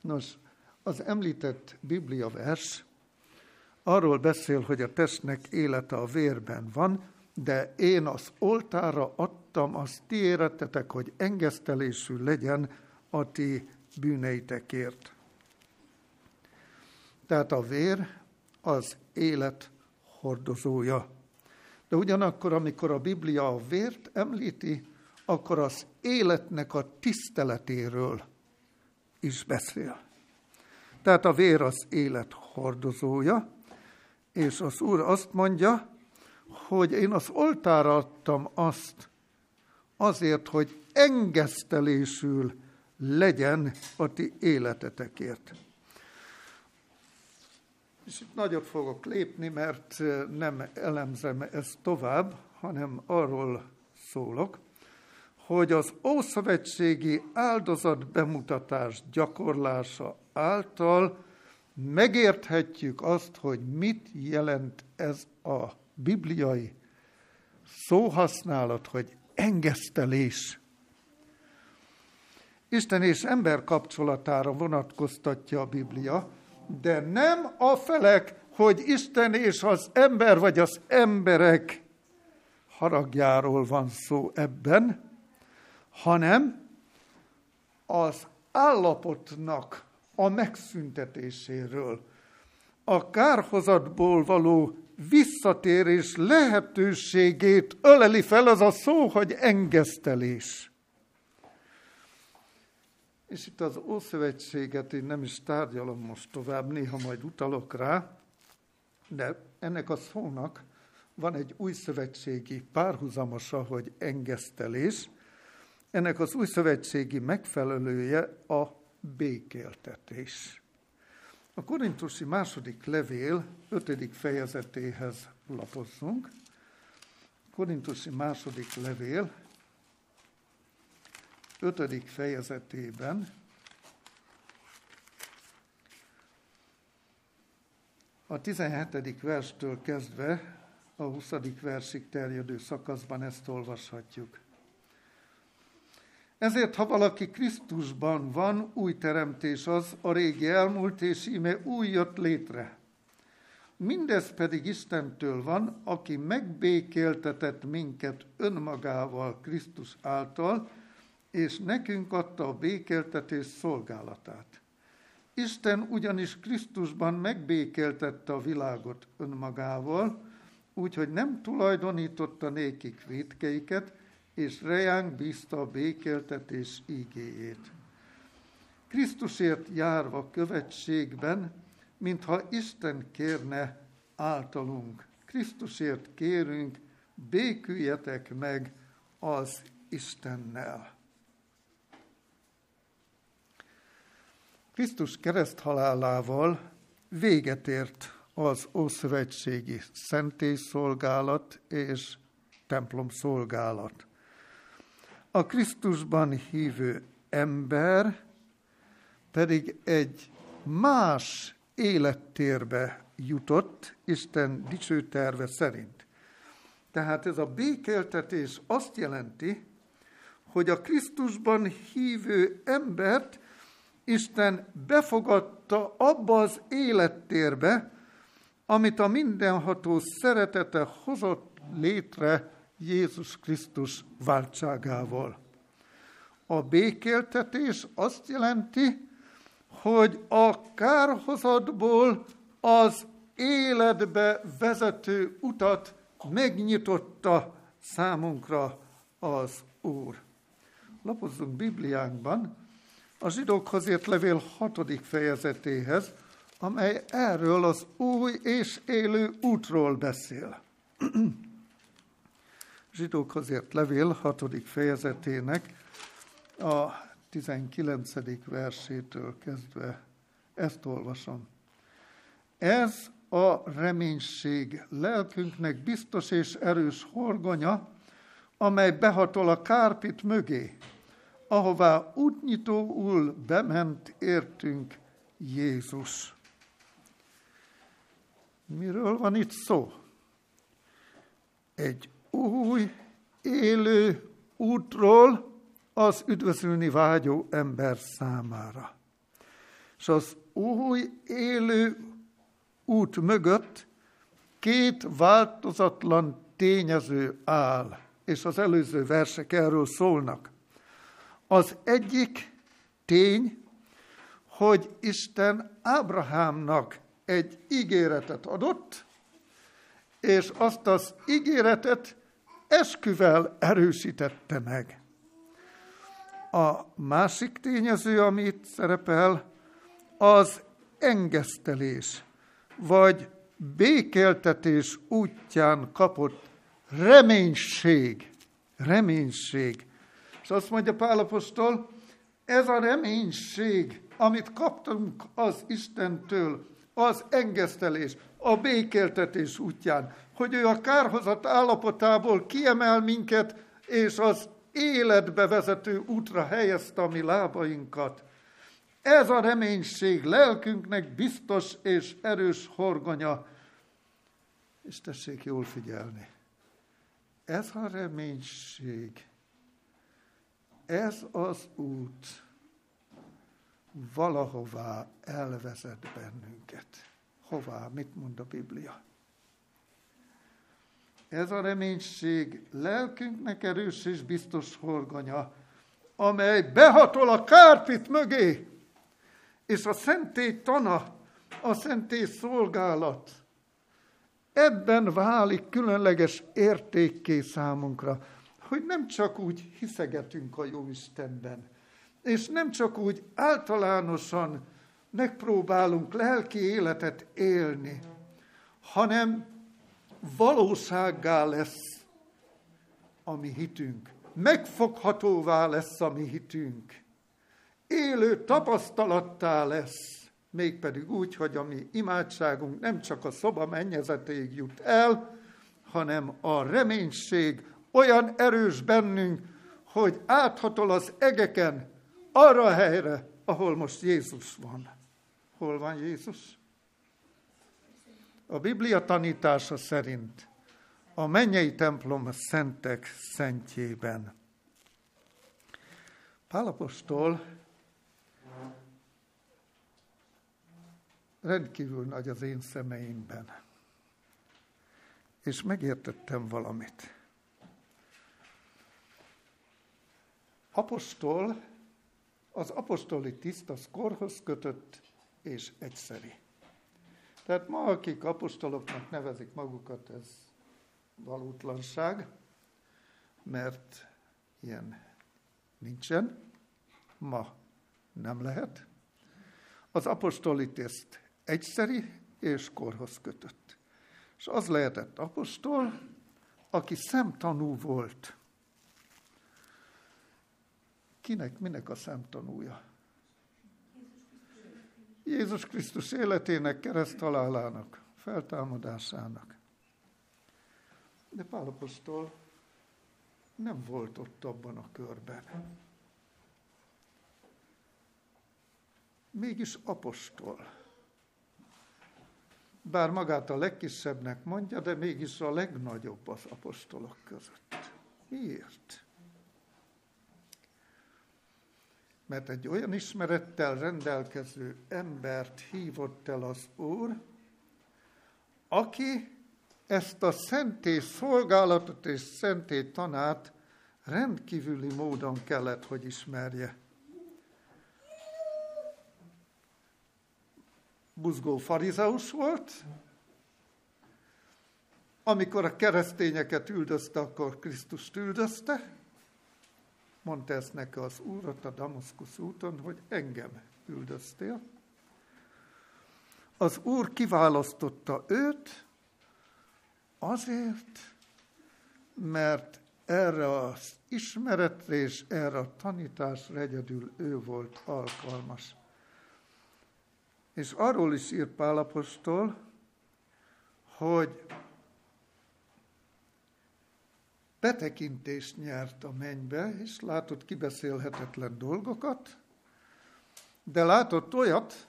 Nos, az említett Biblia vers arról beszél, hogy a testnek élete a vérben van, de én az oltára adtam az ti éretetek, hogy engesztelésű legyen a ti bűneitekért. Tehát a vér az élet hordozója. De ugyanakkor, amikor a Biblia a vért említi, akkor az életnek a tiszteletéről is beszél. Tehát a vér az élet hordozója, és az Úr azt mondja, hogy én az oltára adtam azt azért, hogy engesztelésül legyen a ti életetekért. És itt nagyot fogok lépni, mert nem elemzem ezt tovább, hanem arról szólok, hogy az ószövetségi áldozat bemutatás gyakorlása által megérthetjük azt, hogy mit jelent ez a bibliai szóhasználat, hogy engesztelés. Isten és ember kapcsolatára vonatkoztatja a Biblia, de nem a felek, hogy Isten és az ember, vagy az emberek haragjáról van szó ebben, hanem az állapotnak a megszüntetéséről, a kárhozatból való visszatérés lehetőségét öleli fel az a szó, hogy engesztelés. És itt az Ószövetséget én nem is tárgyalom most tovább, néha majd utalok rá, de ennek a szónak van egy új szövetségi párhuzamosa, hogy engesztelés. Ennek az új szövetségi megfelelője a békéltetés. A korintusi második levél ötödik fejezetéhez lapozzunk. Korintusi második levél ötödik fejezetében a 17. verstől kezdve a 20. versig terjedő szakaszban ezt olvashatjuk. Ezért, ha valaki Krisztusban van, új teremtés az, a régi elmúlt, és íme új jött létre. Mindez pedig Istentől van, aki megbékéltetett minket önmagával Krisztus által, és nekünk adta a békéltetés szolgálatát. Isten ugyanis Krisztusban megbékéltette a világot önmagával, úgyhogy nem tulajdonította nékik vétkeiket, és rejánk bízta a békéltetés ígéjét. Krisztusért járva követségben, mintha Isten kérne általunk. Krisztusért kérünk béküljetek meg az Istennel. Krisztus kereszthalálával véget ért az Ószövetségi szolgálat és templom szolgálat. A Krisztusban hívő ember pedig egy más élettérbe jutott Isten dicső terve szerint. Tehát ez a békeltetés azt jelenti, hogy a Krisztusban hívő embert Isten befogadta abba az élettérbe, amit a mindenható szeretete hozott létre Jézus Krisztus váltságával. A békéltetés azt jelenti, hogy a kárhozatból az életbe vezető utat megnyitotta számunkra az Úr. Lapozzunk Bibliánkban a zsidókhoz ért levél hatodik fejezetéhez, amely erről az új és élő útról beszél. (clears throat) zsidókhoz ért levél hatodik fejezetének a 19. versétől kezdve ezt olvasom. Ez a reménység lelkünknek biztos és erős horgonya, amely behatol a kárpit mögé, ahová útnyitóul bement értünk Jézus. Miről van itt szó? Egy új, élő útról az üdvözülni vágyó ember számára. És az új, élő út mögött két változatlan tényező áll, és az előző versek erről szólnak. Az egyik tény, hogy Isten Ábrahámnak egy ígéretet adott, és azt az ígéretet esküvel erősítette meg. A másik tényező, amit szerepel, az engesztelés, vagy békeltetés útján kapott reménység. Reménység. És azt mondja Pálapostól, ez a reménység, amit kaptunk az Istentől, az engesztelés, a békeltetés útján, hogy ő a kárhozat állapotából kiemel minket, és az életbe vezető útra helyezte a mi lábainkat. Ez a reménység lelkünknek biztos és erős horgonya. És tessék jól figyelni. Ez a reménység, ez az út valahová elvezet bennünket. Hová? Mit mond a Biblia? Ez a reménység lelkünknek erős és biztos horgonya, amely behatol a kárpit mögé, és a szentély tana, a szentély szolgálat. Ebben válik különleges értékké számunkra, hogy nem csak úgy hiszegetünk a jó Istenben, és nem csak úgy általánosan megpróbálunk lelki életet élni, hanem valósággá lesz a mi hitünk. Megfoghatóvá lesz a mi hitünk. Élő tapasztalattá lesz, mégpedig úgy, hogy a mi imádságunk nem csak a szoba mennyezetéig jut el, hanem a reménység olyan erős bennünk, hogy áthatol az egeken arra a helyre, ahol most Jézus van. Hol van Jézus? A Biblia tanítása szerint a mennyei templom szentek szentjében. Pálapostól rendkívül nagy az én szemeimben. És megértettem valamit. Apostol, az apostoli tiszt az korhoz kötött és egyszeri. Tehát ma, akik apostoloknak nevezik magukat, ez valótlanság, mert ilyen nincsen, ma nem lehet. Az apostoli tiszt egyszeri és korhoz kötött. És az lehetett apostol, aki szemtanú volt. Kinek, minek a szemtanúja? Jézus Krisztus életének, kereszthalálának, feltámadásának. De Pálapostól nem volt ott abban a körben. Mégis apostol. Bár magát a legkisebbnek mondja, de mégis a legnagyobb az apostolok között. Miért? Mert egy olyan ismerettel rendelkező embert hívott el az Úr, aki ezt a szentély szolgálatot és szentély tanát rendkívüli módon kellett, hogy ismerje. Buzgó farizeus volt, amikor a keresztényeket üldözte, akkor Krisztust üldözte, mondta ezt neki az úrat a Damaszkusz úton, hogy engem üldöztél. Az úr kiválasztotta őt, Azért, mert erre az ismeretre és erre a tanításra egyedül ő volt alkalmas. És arról is ír Pálapostól, hogy betekintést nyert a mennybe, és látott kibeszélhetetlen dolgokat, de látott olyat,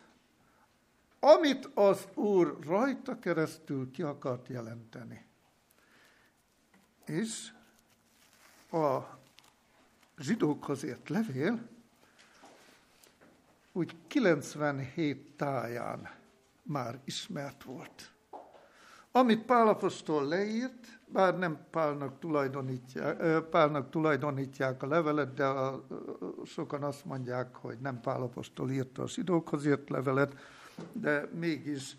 amit az Úr rajta keresztül ki akart jelenteni. És a zsidókhoz ért levél úgy 97 táján már ismert volt. Amit Pálapostól leírt, bár nem Pálnak tulajdonítják, Pálnak tulajdonítják a levelet, de a, sokan azt mondják, hogy nem Pálapostól írta a zsidókhoz írt levelet, de mégis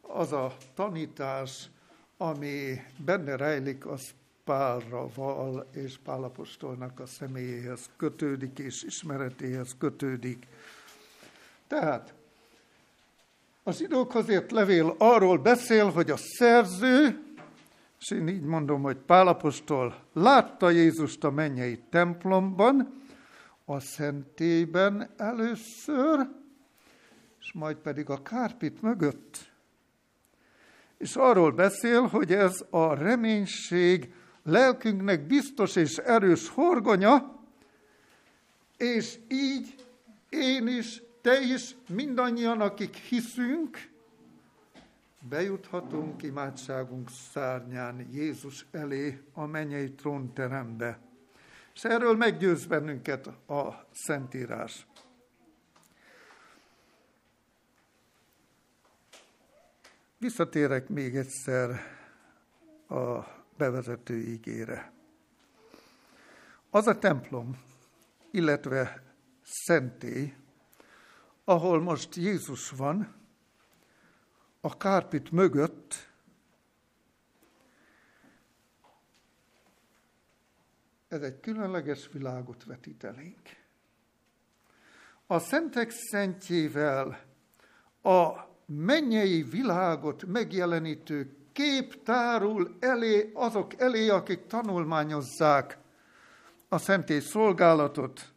az a tanítás, ami benne rejlik, az Pálra val, és Pálapostolnak a személyéhez kötődik, és ismeretéhez kötődik. Tehát az zsidókhoz ért levél arról beszél, hogy a szerző, és én így mondom, hogy Pálapostól látta Jézust a mennyei templomban, a szentélyben először, és majd pedig a kárpit mögött. És arról beszél, hogy ez a reménység lelkünknek biztos és erős horgonya, és így én is, te is, mindannyian, akik hiszünk, bejuthatunk imádságunk szárnyán Jézus elé a mennyei trónterembe. És erről meggyőz bennünket a Szentírás. Visszatérek még egyszer a bevezető ígére. Az a templom, illetve szentély, ahol most Jézus van, a kárpit mögött, ez egy különleges világot vetít elénk. A szentek szentjével, a mennyei világot megjelenítő kép tárul elé azok elé, akik tanulmányozzák a szentély szolgálatot,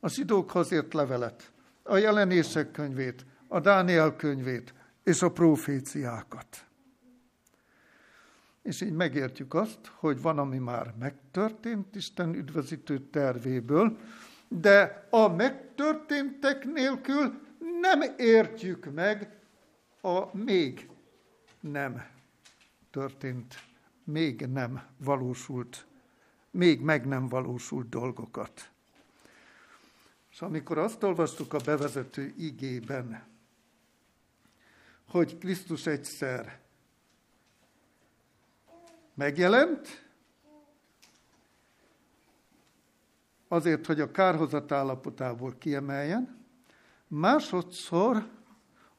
a zsidókhoz ért levelet, a jelenések könyvét, a Dániel könyvét és a proféciákat. És így megértjük azt, hogy van, ami már megtörtént Isten üdvözítő tervéből, de a megtörténtek nélkül nem értjük meg a még nem történt, még nem valósult, még meg nem valósult dolgokat. És amikor azt olvastuk a bevezető igében, hogy Krisztus egyszer megjelent, azért, hogy a kárhozat állapotából kiemeljen, másodszor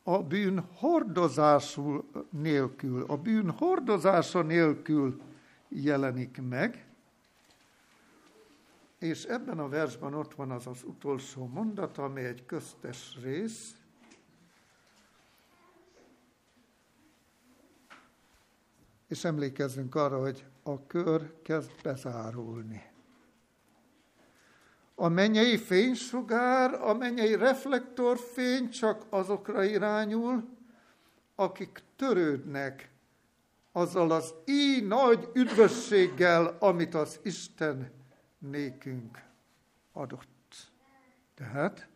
a bűn hordozásul nélkül, a bűn hordozása nélkül jelenik meg, és ebben a versben ott van az az utolsó mondat, ami egy köztes rész, és emlékezzünk arra, hogy a kör kezd bezárulni. A mennyei fénysugár, a mennyei reflektorfény csak azokra irányul, akik törődnek azzal az így nagy üdvösséggel, amit az Isten nékünk adott. Tehát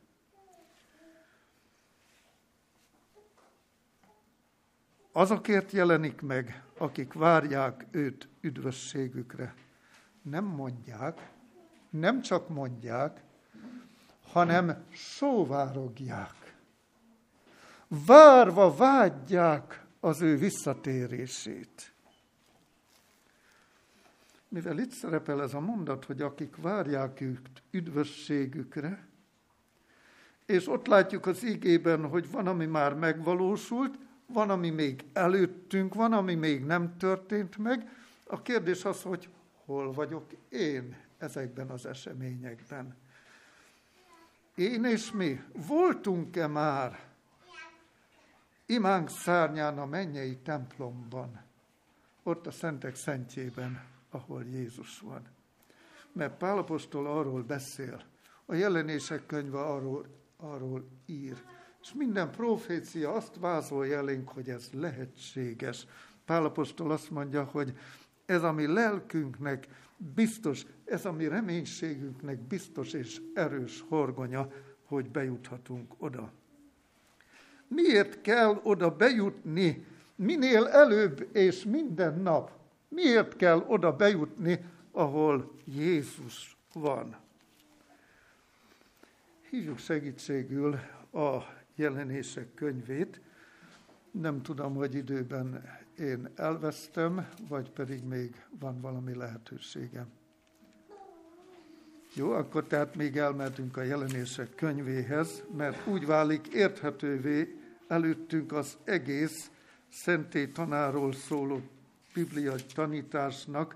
azokért jelenik meg, akik várják őt üdvösségükre. Nem mondják, nem csak mondják, hanem sóvárogják. Várva vágyják az ő visszatérését. Mivel itt szerepel ez a mondat, hogy akik várják őt üdvösségükre, és ott látjuk az igében, hogy van, ami már megvalósult, van, ami még előttünk van, ami még nem történt meg. A kérdés az, hogy hol vagyok én ezekben az eseményekben. Én és mi voltunk-e már imánk szárnyán a mennyei templomban, ott a szentek szentjében, ahol Jézus van. Mert Pálapostól arról beszél, a jelenések könyve arról, arról ír, és minden profécia azt vázolja elénk, hogy ez lehetséges. Pálapostól azt mondja, hogy ez a mi lelkünknek biztos, ez a mi reménységünknek biztos és erős horgonya, hogy bejuthatunk oda. Miért kell oda bejutni minél előbb és minden nap? Miért kell oda bejutni, ahol Jézus van? Hívjuk segítségül a jelenések könyvét. Nem tudom, hogy időben én elvesztem, vagy pedig még van valami lehetőségem. Jó, akkor tehát még elmentünk a jelenések könyvéhez, mert úgy válik érthetővé előttünk az egész szenté tanáról szóló bibliai tanításnak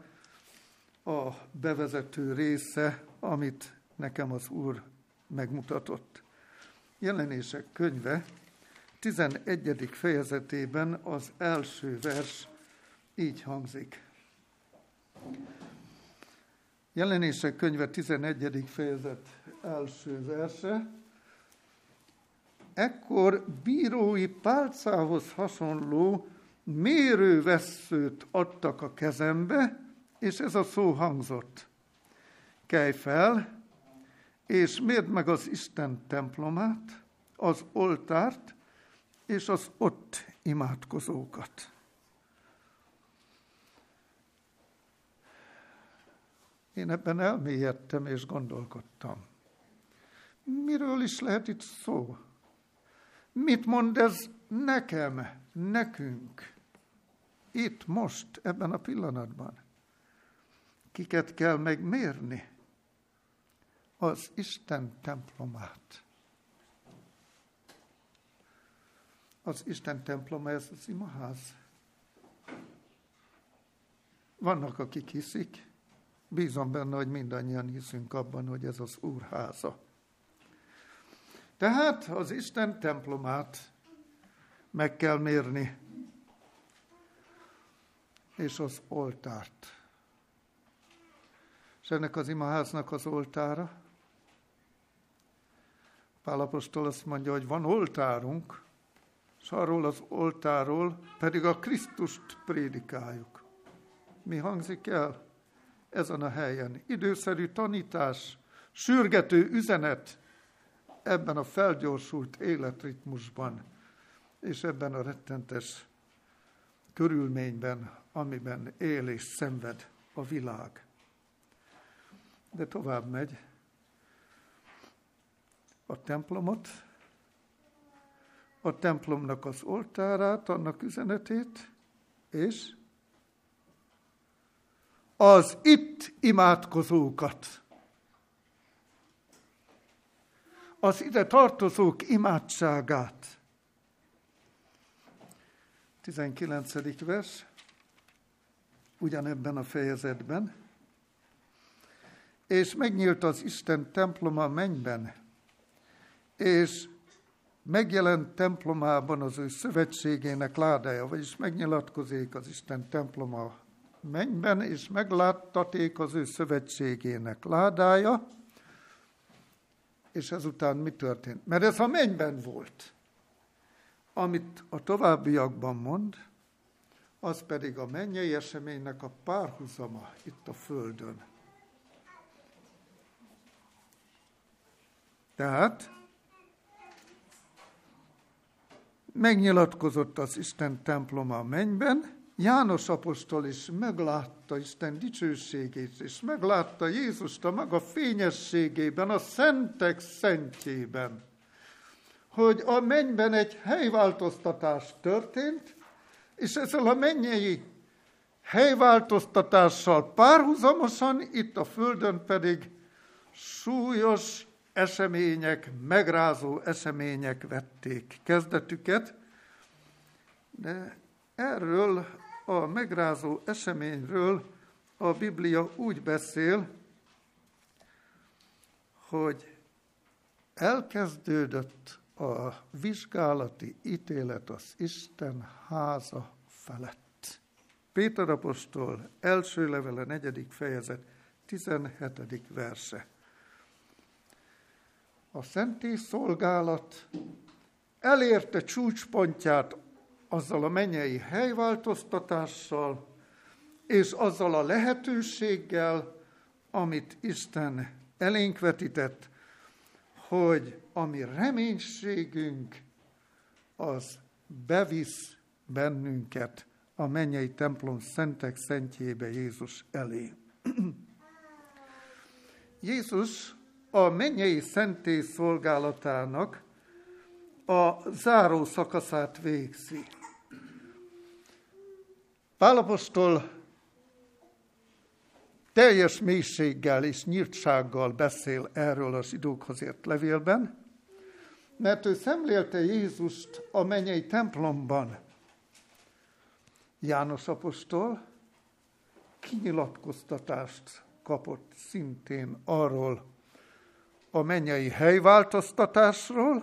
a bevezető része, amit nekem az Úr megmutatott. Jelenések könyve 11. fejezetében az első vers így hangzik. Jelenések könyve 11. fejezet első verse. Ekkor bírói pálcához hasonló mérővesszőt adtak a kezembe, és ez a szó hangzott. Kelj fel, és mérd meg az Isten templomát, az oltárt, és az ott imádkozókat. Én ebben elmélyedtem és gondolkodtam. Miről is lehet itt szó? Mit mond ez nekem, nekünk, itt, most, ebben a pillanatban? Kiket kell megmérni? Az Isten templomát. Az Isten temploma, ez az imaház. Vannak, akik hiszik, Bízom benne, hogy mindannyian hiszünk abban, hogy ez az Úr háza. Tehát az Isten templomát meg kell mérni, és az oltárt. És ennek az imaháznak az oltára, Pálapostól azt mondja, hogy van oltárunk, és arról az oltáról pedig a Krisztust prédikáljuk. Mi hangzik el? ezen a helyen. Időszerű tanítás, sürgető üzenet ebben a felgyorsult életritmusban, és ebben a rettentes körülményben, amiben él és szenved a világ. De tovább megy. A templomot, a templomnak az oltárát, annak üzenetét, és az itt imádkozókat. Az ide tartozók imádságát. 19. vers, ugyanebben a fejezetben. És megnyílt az Isten temploma mennyben, és megjelent templomában az ő szövetségének ládája, vagyis megnyilatkozik az Isten temploma mennyben, és megláttaték az ő szövetségének ládája, és ezután mi történt? Mert ez a mennyben volt. Amit a továbbiakban mond, az pedig a mennyei eseménynek a párhuzama itt a Földön. Tehát megnyilatkozott az Isten temploma a mennyben, János apostol is meglátta Isten dicsőségét, és meglátta Jézust a maga fényességében, a szentek szentjében, hogy a mennyben egy helyváltoztatás történt, és ezzel a mennyei helyváltoztatással párhuzamosan, itt a Földön pedig súlyos események, megrázó események vették kezdetüket, de erről a megrázó eseményről a Biblia úgy beszél, hogy elkezdődött a vizsgálati ítélet az Isten háza felett. Péter apostol első levele, negyedik fejezet, 17. verse. A szentély szolgálat elérte csúcspontját azzal a mennyei helyváltoztatással, és azzal a lehetőséggel, amit Isten elénk vetített, hogy a mi reménységünk az bevisz bennünket a mennyei templom szentek szentjébe Jézus elé. (clears throat) Jézus a mennyei szentély szolgálatának a záró szakaszát végzi. Pálapostól teljes mélységgel és nyíltsággal beszél erről a zsidókhoz ért levélben, mert ő szemlélte Jézust a mennyei templomban. János apostol kinyilatkoztatást kapott szintén arról a mennyei helyváltoztatásról,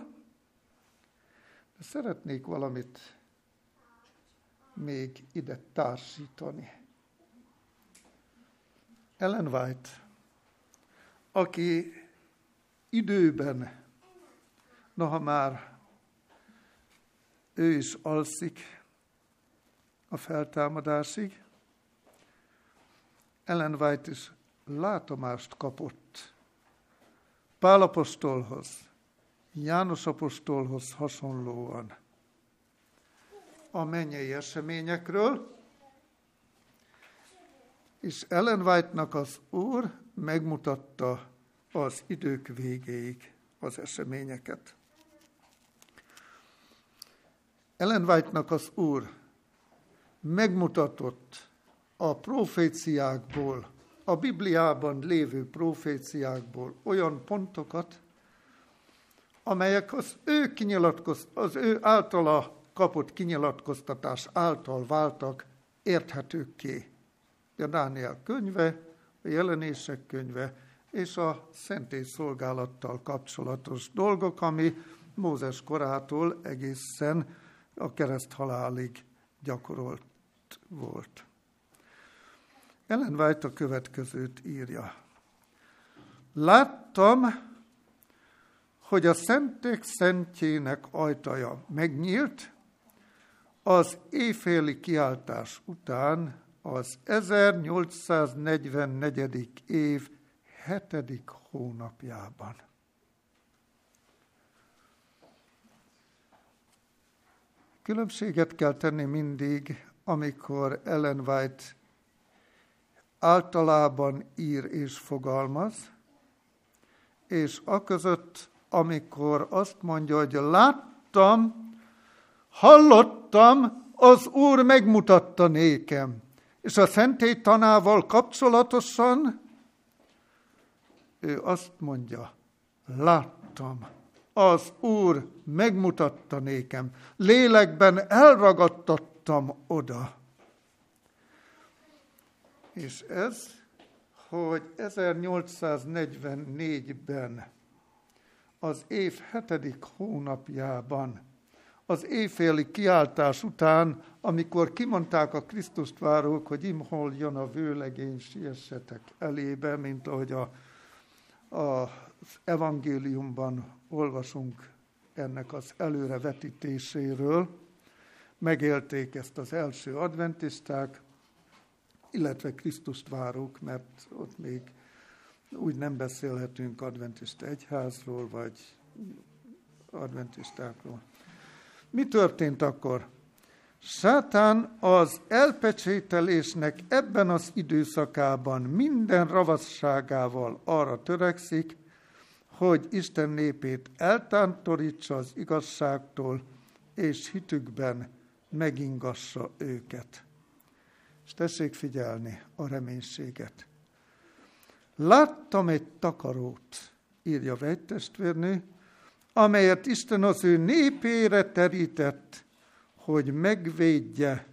de szeretnék valamit még ide társítani. Ellen White, aki időben, noha már ő is alszik a feltámadásig, Ellen White is látomást kapott Pálapostolhoz, János apostolhoz hasonlóan a mennyei eseményekről, és Ellen White-nak az Úr megmutatta az idők végéig az eseményeket. Ellen White-nak az Úr megmutatott a proféciákból, a Bibliában lévő proféciákból olyan pontokat, amelyek az ő, kinyilatkoz, az ő általa kapott kinyilatkoztatás által váltak érthetőkké. A Dániel könyve, a jelenések könyve és a szentély szolgálattal kapcsolatos dolgok, ami Mózes korától egészen a kereszt halálig gyakorolt volt. Ellen White a következőt írja. Láttam, hogy a szentek szentjének ajtaja megnyílt, az éjféli kiáltás után az 1844. év hetedik hónapjában. Különbséget kell tenni mindig, amikor Ellen White általában ír és fogalmaz, és aközött, amikor azt mondja, hogy láttam, hallottam, az Úr megmutatta nékem. És a szentély tanával kapcsolatosan ő azt mondja, láttam, az Úr megmutatta nékem, lélekben elragadtattam oda. És ez, hogy 1844-ben az év hetedik hónapjában, az éjféli kiáltás után, amikor kimondták a Krisztust várók, hogy imhol jön a vőlegény, siessetek elébe, mint ahogy a, a, az evangéliumban olvasunk ennek az előrevetítéséről, megélték ezt az első adventisták, illetve Krisztust várók, mert ott még úgy nem beszélhetünk adventista egyházról, vagy adventistákról. Mi történt akkor? Sátán az elpecsételésnek ebben az időszakában minden ravasságával arra törekszik, hogy Isten népét eltántorítsa az igazságtól, és hitükben megingassa őket. És tessék figyelni a reménységet. Láttam egy takarót, írja vegytestvérnő, amelyet Isten az ő népére terített, hogy megvédje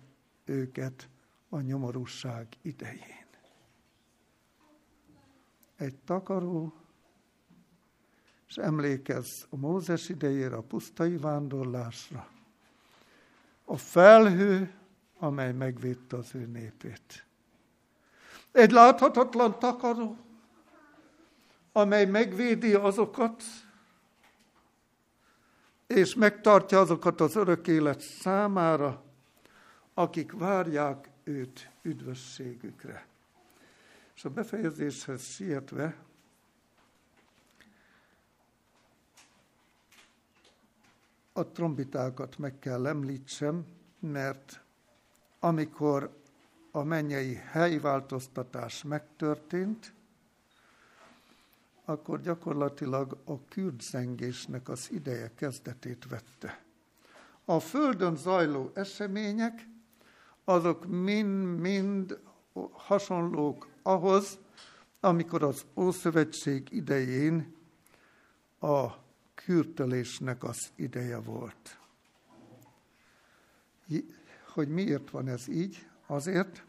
őket a nyomorúság idején. Egy takaró, és emlékezz a Mózes idejére, a pusztai vándorlásra. A felhő, amely megvédte az ő népét. Egy láthatatlan takaró, amely megvédi azokat, és megtartja azokat az örök élet számára, akik várják őt üdvösségükre. És a befejezéshez sietve, a trombitákat meg kell említsem, mert amikor a mennyei helyváltoztatás megtörtént, akkor gyakorlatilag a kürdzengésnek az ideje kezdetét vette. A Földön zajló események, azok mind-mind hasonlók ahhoz, amikor az Ószövetség idején a kürtelésnek az ideje volt. Hogy miért van ez így? Azért,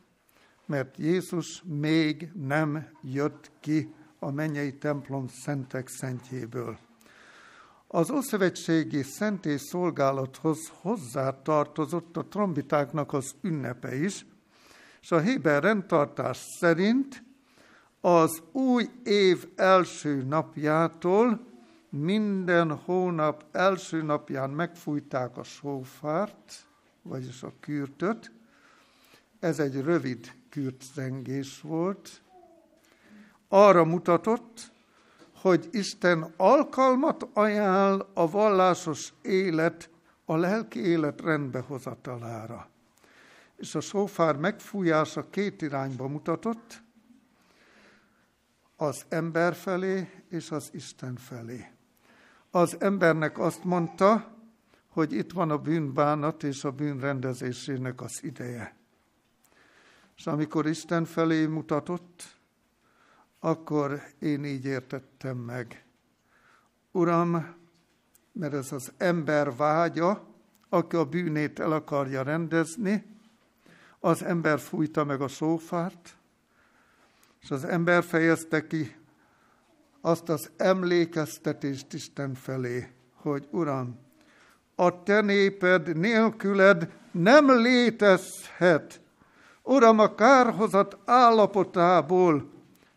mert Jézus még nem jött ki a mennyei templom szentek szentjéből. Az Ószövetségi szentés szolgálathoz hozzá tartozott a trombitáknak az ünnepe is, és a Héber rendtartás szerint az új év első napjától minden hónap első napján megfújták a sófárt, vagyis a kürtöt. Ez egy rövid kürtzengés volt, arra mutatott, hogy Isten alkalmat ajánl a vallásos élet, a lelki élet rendbehozatalára. És a sófár megfújása két irányba mutatott, az ember felé és az Isten felé. Az embernek azt mondta, hogy itt van a bűnbánat és a bűn rendezésének az ideje. És amikor Isten felé mutatott, akkor én így értettem meg. Uram, mert ez az ember vágya, aki a bűnét el akarja rendezni, az ember fújta meg a szófárt, és az ember fejezte ki azt az emlékeztetést Isten felé, hogy Uram, a te néped nélküled nem létezhet. Uram, a kárhozat állapotából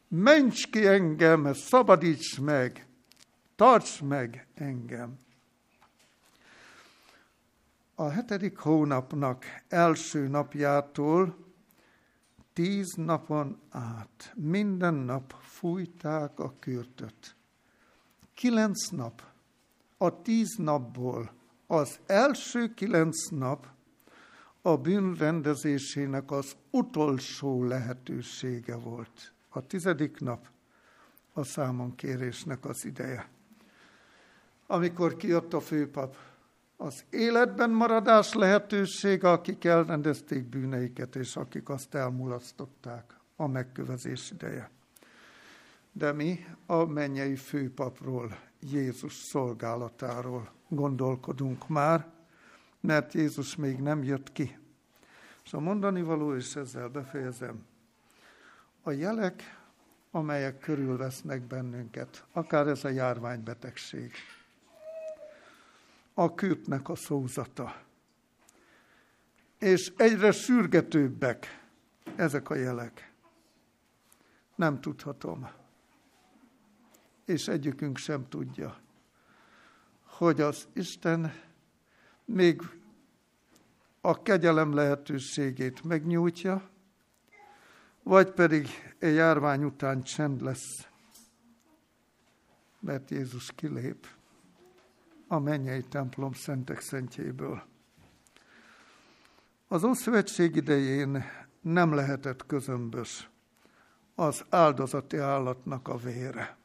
Mencs ki engem, szabadíts meg, tarts meg engem. A hetedik hónapnak első napjától tíz napon át minden nap fújták a kürtöt. Kilenc nap, a tíz napból az első kilenc nap a bűnrendezésének az utolsó lehetősége volt. A tizedik nap a számonkérésnek az ideje. Amikor kijött a főpap, az életben maradás lehetősége, akik elrendezték bűneiket, és akik azt elmulasztották, a megkövezés ideje. De mi a mennyei főpapról, Jézus szolgálatáról gondolkodunk már, mert Jézus még nem jött ki. És a mondani való, és ezzel befejezem, a jelek amelyek körülvesznek bennünket, akár ez a járványbetegség, a kőpnek a szózata. És egyre sürgetőbbek ezek a jelek. Nem tudhatom, és egyikünk sem tudja, hogy az Isten még a kegyelem lehetőségét megnyújtja, vagy pedig egy járvány után csend lesz, mert Jézus kilép a mennyei templom szentek szentjéből. Az Ószövetség idején nem lehetett közömbös az áldozati állatnak a vére.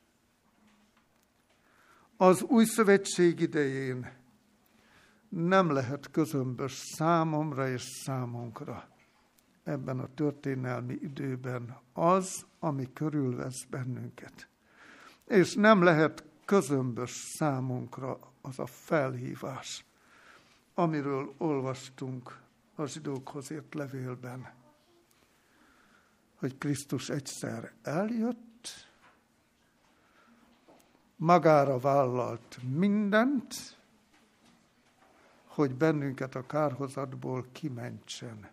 Az új szövetség idején nem lehet közömbös számomra és számunkra ebben a történelmi időben az, ami körülvesz bennünket. És nem lehet közömbös számunkra az a felhívás, amiről olvastunk a zsidókhoz ért levélben, hogy Krisztus egyszer eljött, magára vállalt mindent, hogy bennünket a kárhozatból kimentsen.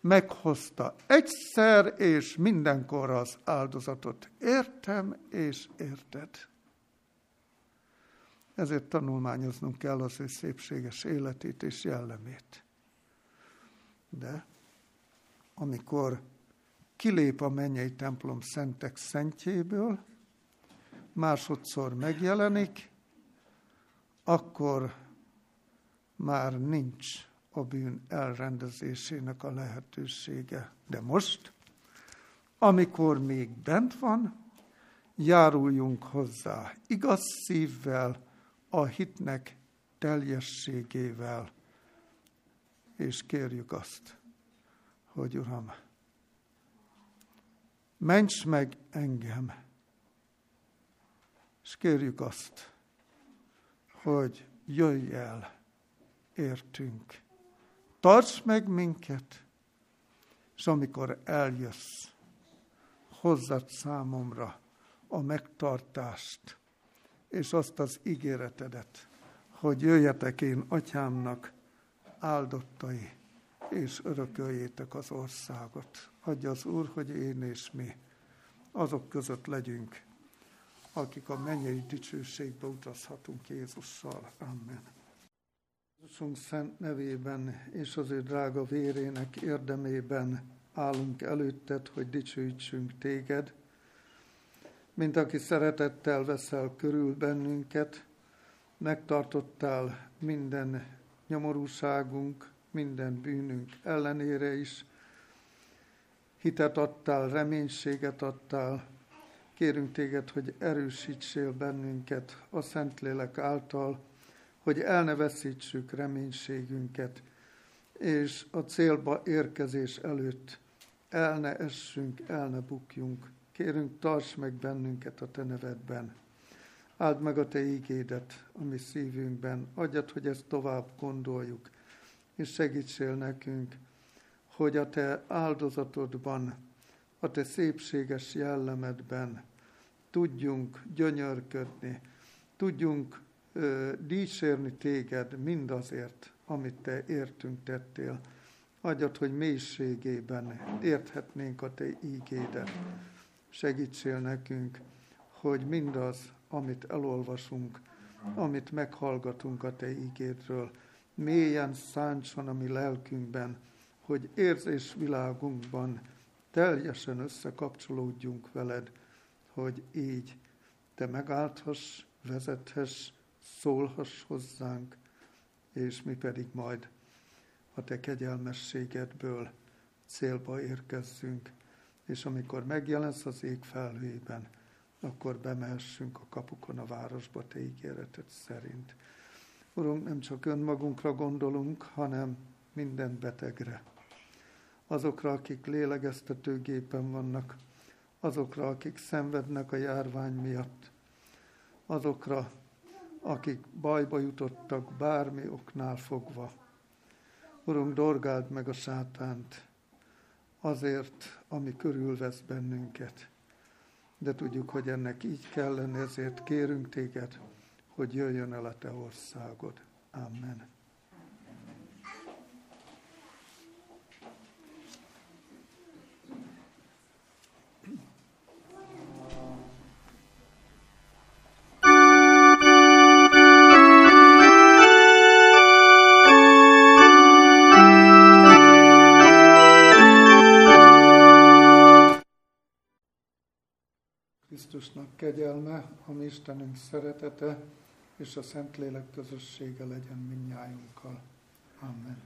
Meghozta egyszer és mindenkor az áldozatot. Értem és érted. Ezért tanulmányoznunk kell az ő szépséges életét és jellemét. De amikor kilép a mennyei templom szentek szentjéből, másodszor megjelenik, akkor már nincs a bűn elrendezésének a lehetősége. De most, amikor még bent van, járuljunk hozzá igaz szívvel, a hitnek teljességével, és kérjük azt, hogy Uram, ments meg engem, és kérjük azt, hogy jöjj el értünk. Tarts meg minket, és amikor eljössz, hozzad számomra a megtartást, és azt az ígéretedet, hogy jöjjetek én atyámnak áldottai, és örököljétek az országot. Adja az Úr, hogy én és mi azok között legyünk, akik a mennyei dicsőségbe utazhatunk Jézussal. Amen. Jézusunk szent nevében és az ő drága vérének érdemében állunk előtted, hogy dicsőítsünk téged, mint aki szeretettel veszel körül bennünket, megtartottál minden nyomorúságunk, minden bűnünk ellenére is, hitet adtál, reménységet adtál, kérünk téged, hogy erősítsél bennünket a Szentlélek által, hogy el ne veszítsük reménységünket, és a célba érkezés előtt el ne essünk, el ne bukjunk. Kérünk, tarts meg bennünket a Te nevedben. Áld meg a Te ígédet a mi szívünkben. Adjad, hogy ezt tovább gondoljuk, és segítsél nekünk, hogy a Te áldozatodban, a Te szépséges jellemedben tudjunk gyönyörködni, tudjunk ö, dicsérni téged mindazért, amit te értünk tettél. Adjad, hogy mélységében érthetnénk a te ígédet. Segítsél nekünk, hogy mindaz, amit elolvasunk, amit meghallgatunk a te ígédről, mélyen szántson a mi lelkünkben, hogy érzésvilágunkban teljesen összekapcsolódjunk veled, hogy így te megállthass, vezethess, szólhass hozzánk, és mi pedig majd a te kegyelmességedből célba érkezzünk, és amikor megjelensz az ég felhőben, akkor bemehessünk a kapukon a városba te ígéreted szerint. Urunk, nem csak önmagunkra gondolunk, hanem minden betegre. Azokra, akik lélegeztetőgépen vannak, azokra, akik szenvednek a járvány miatt, azokra, akik bajba jutottak bármi oknál fogva. Urunk, dorgáld meg a sátánt azért, ami körülvesz bennünket. de tudjuk, hogy ennek így kell lenni, ezért kérünk téged, hogy jöjjön el a te országod. Amen. Kegyelme, a mi Istenünk szeretete és a Szentlélek közössége legyen minnyájunkkal. Amen.